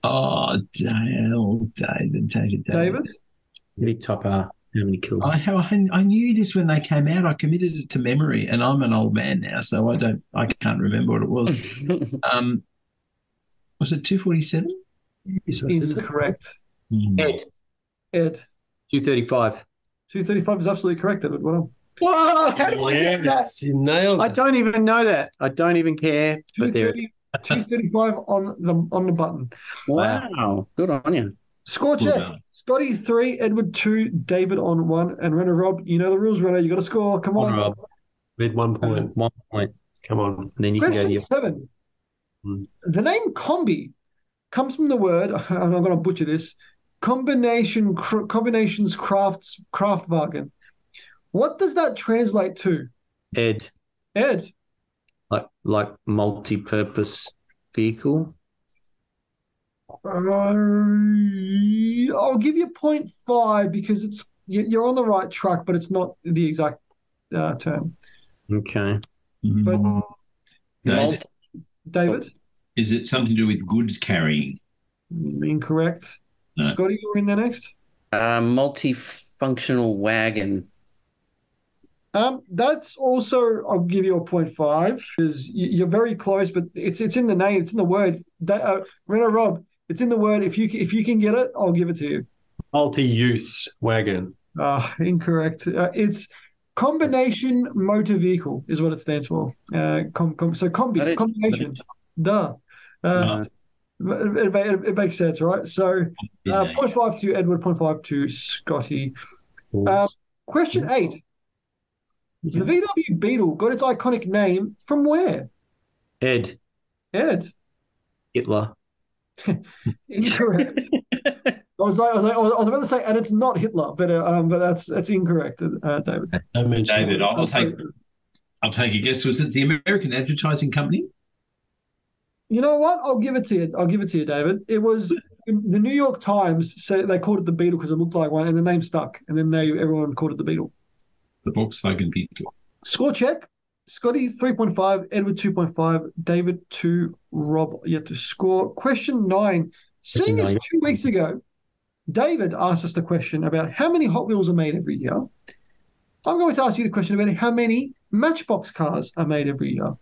Oh, Dale, David, David, David. David, Big top R. How many kills? I, I I knew this when they came out. I committed it to memory, and I'm an old man now, so I don't, I can't remember what it was. (laughs) Um, was it two forty seven? incorrect. Ed. Ed, 235. two thirty five is absolutely correct. Edward, well Whoa! How do I get that? You nailed it. I don't even know that. I don't even care. But there, 235 on the on the button. wow. Good on you. Score check. done. Scotty three, Edward two, David on one, and Renault Rob. You know the rules, Renault. You got to score. Come on. Rob, Need one point. one point. Come on. And then you can go to Question your. seven. Hmm. The name Kombi comes from the word, and (laughs) I'm not going to butcher this, combination cr- combinations crafts Kraftwagen. What does that translate to? Ed. Ed, Like, like multi purpose vehicle. Uh, I'll give you 0.5 because it's you- you're on the right track, but it's not the exact uh, term. Okay. But No, Multi- David, is it something to do with goods carrying? incorrect. No. Scotty, you're in there next. uh, multifunctional wagon. Um, that's also I'll give you a 0.5 because you- you're very close, but it's it's in the name, it's in the word. That, uh, Renault Rob, it's in the word. If you if you can get it, I'll give it to you. Multi-use wagon. Uh, incorrect. Uh, it's combination motor vehicle is what it stands for. Uh, com, com, so Kombi Got combination. Duh. Uh, it, it, it, it makes sense, right? So uh, 0.5 to Edward, 0.5 to Scotty. Uh, question eight. The VW Beetle got its iconic name from where? Ed Ed. Hitler. Incorrect. I was like, I was like, I was about to say, and it's not Hitler, but uh, um, but that's that's incorrect, uh, David. Don't mention David, it. I'll, I'll take I'll take a guess. Was it the American Advertising Company? You know what? I'll give it to you. I'll give it to you, David. It was the New York Times said they called it the Beetle because it looked like one, and the name stuck, and then they everyone called it the Beetle. The Volkswagen Beetle. Score check. Scotty three point five, Edward two point five, David two, Rob yet to score. Question nine. Seeing as two weeks ago, David asked us the question about how many Hot Wheels are made every year. I'm going to ask you the question about how many Matchbox cars are made every year.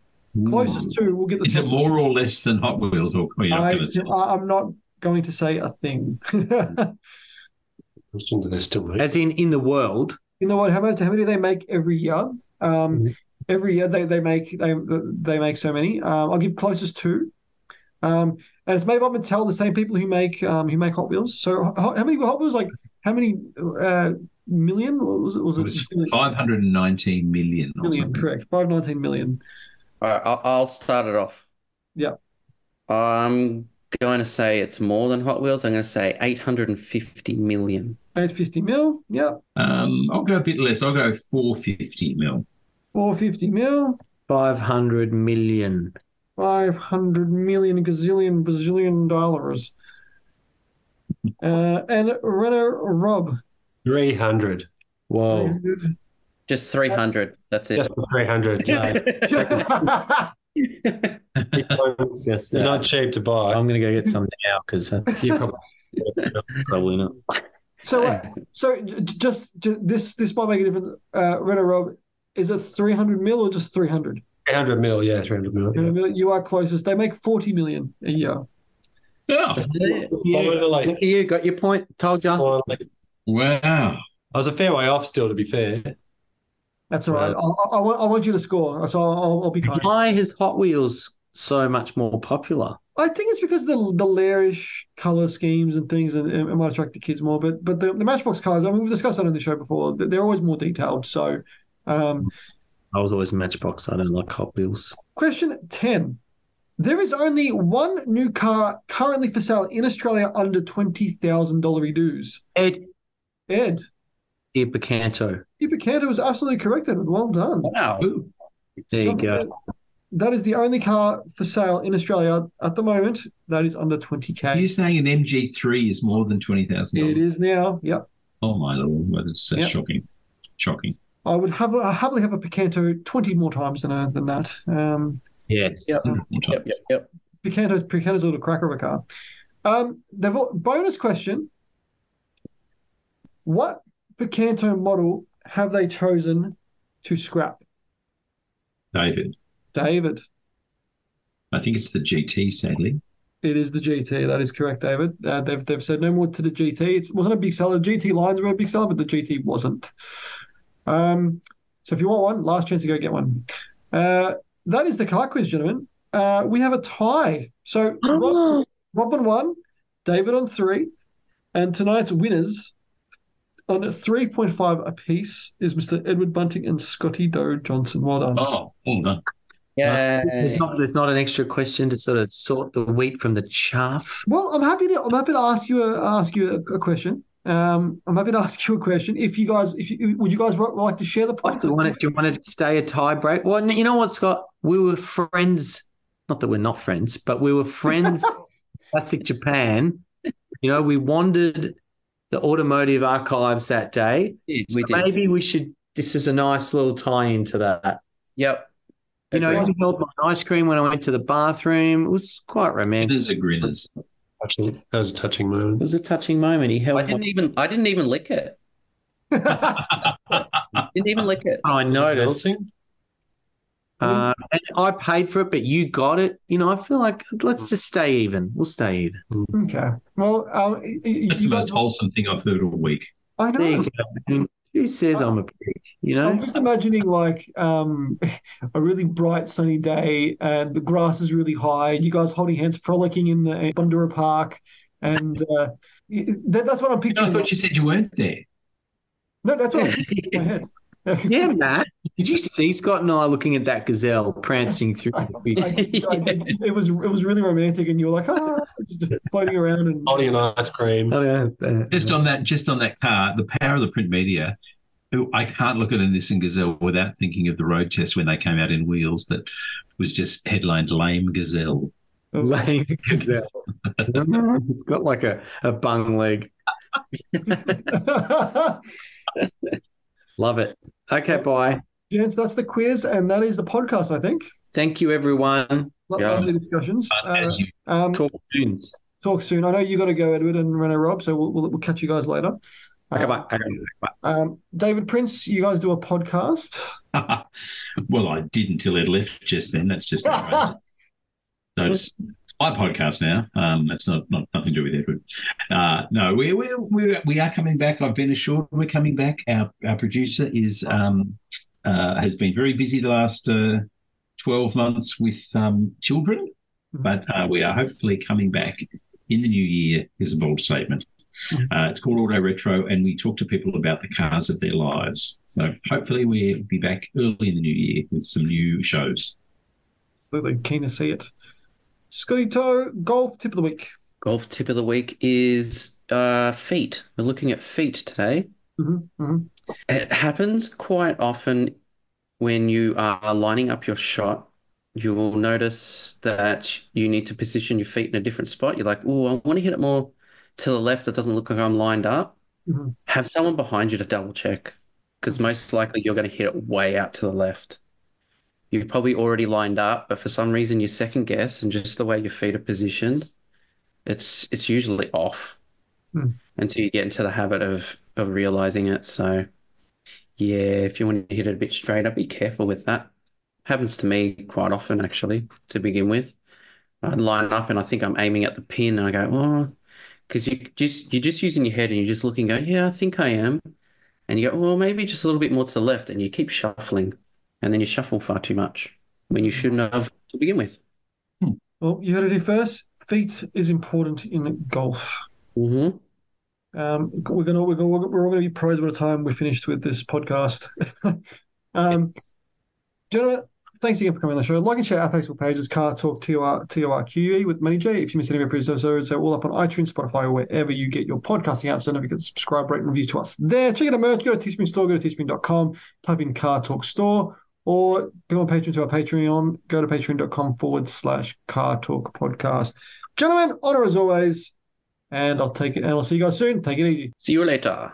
Closest to, we'll get the. Is it more or less than Hot Wheels? Or, or I, gonna tell us? I- I'm not going to say a thing. Question that they're. As in in the world. you know what? How much? How many do they make every year? Um, Mhm. Every year they, they make they they make so many. Um, I'll give closest two. Um, and it's made by Mattel, the same people who make um, who make Hot Wheels. So how, how many Hot Wheels? Like how many uh, million? Or was it? Was It it, was 519 million. Million? Correct. Five nineteen million. All right, I'll, I'll start it off. Yeah. I'm going to say it's more than Hot Wheels. I'm going to say 850 million. Eight fifty mil. Yeah. Um, I'll go a bit less. I'll go 450 mil. Four fifty mil. 500 million. Five hundred million gazillion bazillion dollars. Uh, and Renault Rob. 300. Whoa. Just 300. That's it. Just the 300. No, Just (laughs) they're not cheap to buy. I'm going to go get some now because (laughs) You probably probably not. So, uh, so j- j- just this this might make a difference. Uh, Renault Rob, is it 300 mil or just 300? 300 mil, yeah, 300 mil. Yeah. You are closest. They make 40 million a year. Yeah. Finally, Look you, got your point. Told you. wow. I was a fair way off still, to be fair. That's all right. I, I, I want, I want you to score, so I'll, I'll be kind. Why is Hot Wheels so much more popular? I think it's because of the the lairish color schemes and things, and it might attract the kids more. But but the, the Matchbox cars, I mean, we've discussed that on the show before. They're always more detailed. So, um, I was always Matchbox. I don't like Hot Wheels. Question 10. There is only one new car currently for sale in Australia under $20,000 dues. Ed Ed, Kia Picanto. Ipacanto was absolutely correct, Edward. Well done. Wow. Ooh. There you Something go. that- That is the only car for sale in Australia at the moment that is under Are 20K. Are you saying an MG3 is more than $20,000? It is now. Yep. Oh, my lord. Well, that's, that's Yep. shocking. Shocking. I would have I happily have a Picanto 20 more times than, uh, than that. Um, Yes. Yep. Yep, yep, yep. Picanto's Picanto's a little cracker of a car. Um, bonus question: What Picanto model have they chosen to scrap? David, David, I think it's the GT, sadly. it is the GT. That is correct, David. Uh, they've they've said no more to the GT. It wasn't a big seller. GT lines were a big seller, but the GT wasn't. Um, so if you want one, last chance to go get one. Uh, that is the car quiz, gentlemen. Uh, we have a tie. So Rob, Rob on one, David on three, and tonight's winners on 3.5 apiece is Mr. Edward Bunting and Scotty Doe Johnson. Well done. Oh, well done. Yeah. There's not there's not an extra question to sort of sort the wheat from the chaff. Well, I'm happy to I'm happy to ask you a, ask you a, a question. Um, I'm happy to ask you a question. If you guys, if you, would you guys like to share the Like, points? do you want to do you want to stay a tie break? Well, you know what, Scott? We were friends. Not that we're not friends, but we were friends (laughs) classic Japan. You know, we wandered the automotive archives that day. We So did. maybe we should. This is a nice little tie into that. Yep. You know, Agreed. he held my ice cream when I went to the bathroom. It was quite romantic. Grinners are grinners. That was a touching moment. It was a touching moment. He held. I didn't even I didn't even lick it. (laughs) Didn't even lick it. my, I noticed. Uh, and I paid for it, but you got it. You know, I feel like let's just stay even. We'll stay even. okay. Well, um, y- y- That's the most wholesome thing I've heard all week. I know. There you go. man. Who says I'm a pig? You know. I'm just imagining like um, (laughs) a really bright sunny day, and the grass is really high. and You guys holding hands, frolicking in the Bundoora Park, and uh, that, that's what I'm picturing. I thought you said you weren't there. No, that's what I'm (laughs) picturing in my head. Yeah, Matt. Did you see Scott and I looking at that gazelle prancing through? (laughs) I, the I, I did- it was it was really romantic, and you were like ah, just floating around and Holding an ice cream. Just on that, just on that car, the power of the print media. I can't look at a Nissan Gazelle without thinking of the road test when they came out in wheels. That was just headlined "Lame Gazelle." (laughs) lame gazelle. (laughs) it's got like a, a bung leg. Love it. Okay, bye. Gents, that's the quiz, and that is the podcast. I think. Thank you, everyone. Lo- Yeah. Lovely discussions. Uh, um, Talk soon. talk soon. I know you got to go, Edward and Renault Rob, so we'll, we'll, we'll catch you guys later. Okay, Uh, bye. Okay, bye. Um, David Prince, you guys do a podcast. (laughs) well, I did until Ed left just then. That's just outrageous. (laughs) so it's, it's my podcast now. Um, that's not, not nothing to do with Edward. Uh, no, we we we we are coming back. I've been assured we're coming back. Our our producer is um, uh, has been very busy the last uh, twelve months with um, children, but uh, we are hopefully coming back in the new year. Is a bold statement. Uh, it's called Auto Retro, and we talk to people about the cars of their lives. So hopefully we'll be back early in the new year with some new shows. Absolutely keen to see it. Scotty Toe, golf tip of the week. Golf tip of the week is uh, feet. We're looking at feet today. hmm hmm It happens quite often when you are lining up your shot. You will notice that you need to position your feet in a different spot. You're like, oh, I want to hit it more to the left. It doesn't look like I'm lined up. Mhm. Have someone behind you to double check because most likely you're going to hit it way out to the left. You've probably already lined up, but for some reason you second guess and just the way your feet are positioned, it's it's usually off Hmm. until you get into the habit of of realizing it. So yeah, if you want to hit it a bit straighter, be careful with that. Happens to me quite often, actually, to begin with. I line up and I think I'm aiming at the pin, and I go, oh, because you just you're just using your head and you're just looking, going, yeah, I think I am, and you go, well, maybe just a little bit more to the left, and you keep shuffling, and then you shuffle far too much when you shouldn't have to begin with. Well, you heard it here first. Feet is important in golf. hmm Um, we're gonna we're gonna we're all gonna be pros by the time we're finished with this podcast. (laughs) um, gentlemen, thanks again for coming on the show. Like and share our Facebook pages, Car Torque T O R T O R Q E with Money J. If you missed any of our previous episodes, they're all up on iTunes, Spotify, or wherever you get your podcasting apps. Don't forget to subscribe, rate, and review to us there. Check out our merch. Go to Teespring Store. Go to teespring.com. Type in Car Torque Store. Or go on Patreon to our Patreon. Go to patreon.com forward slash Car Torque Podcast. Gentlemen, honor as always. And I'll take it, and I'll see you guys soon. Take it easy. See you later.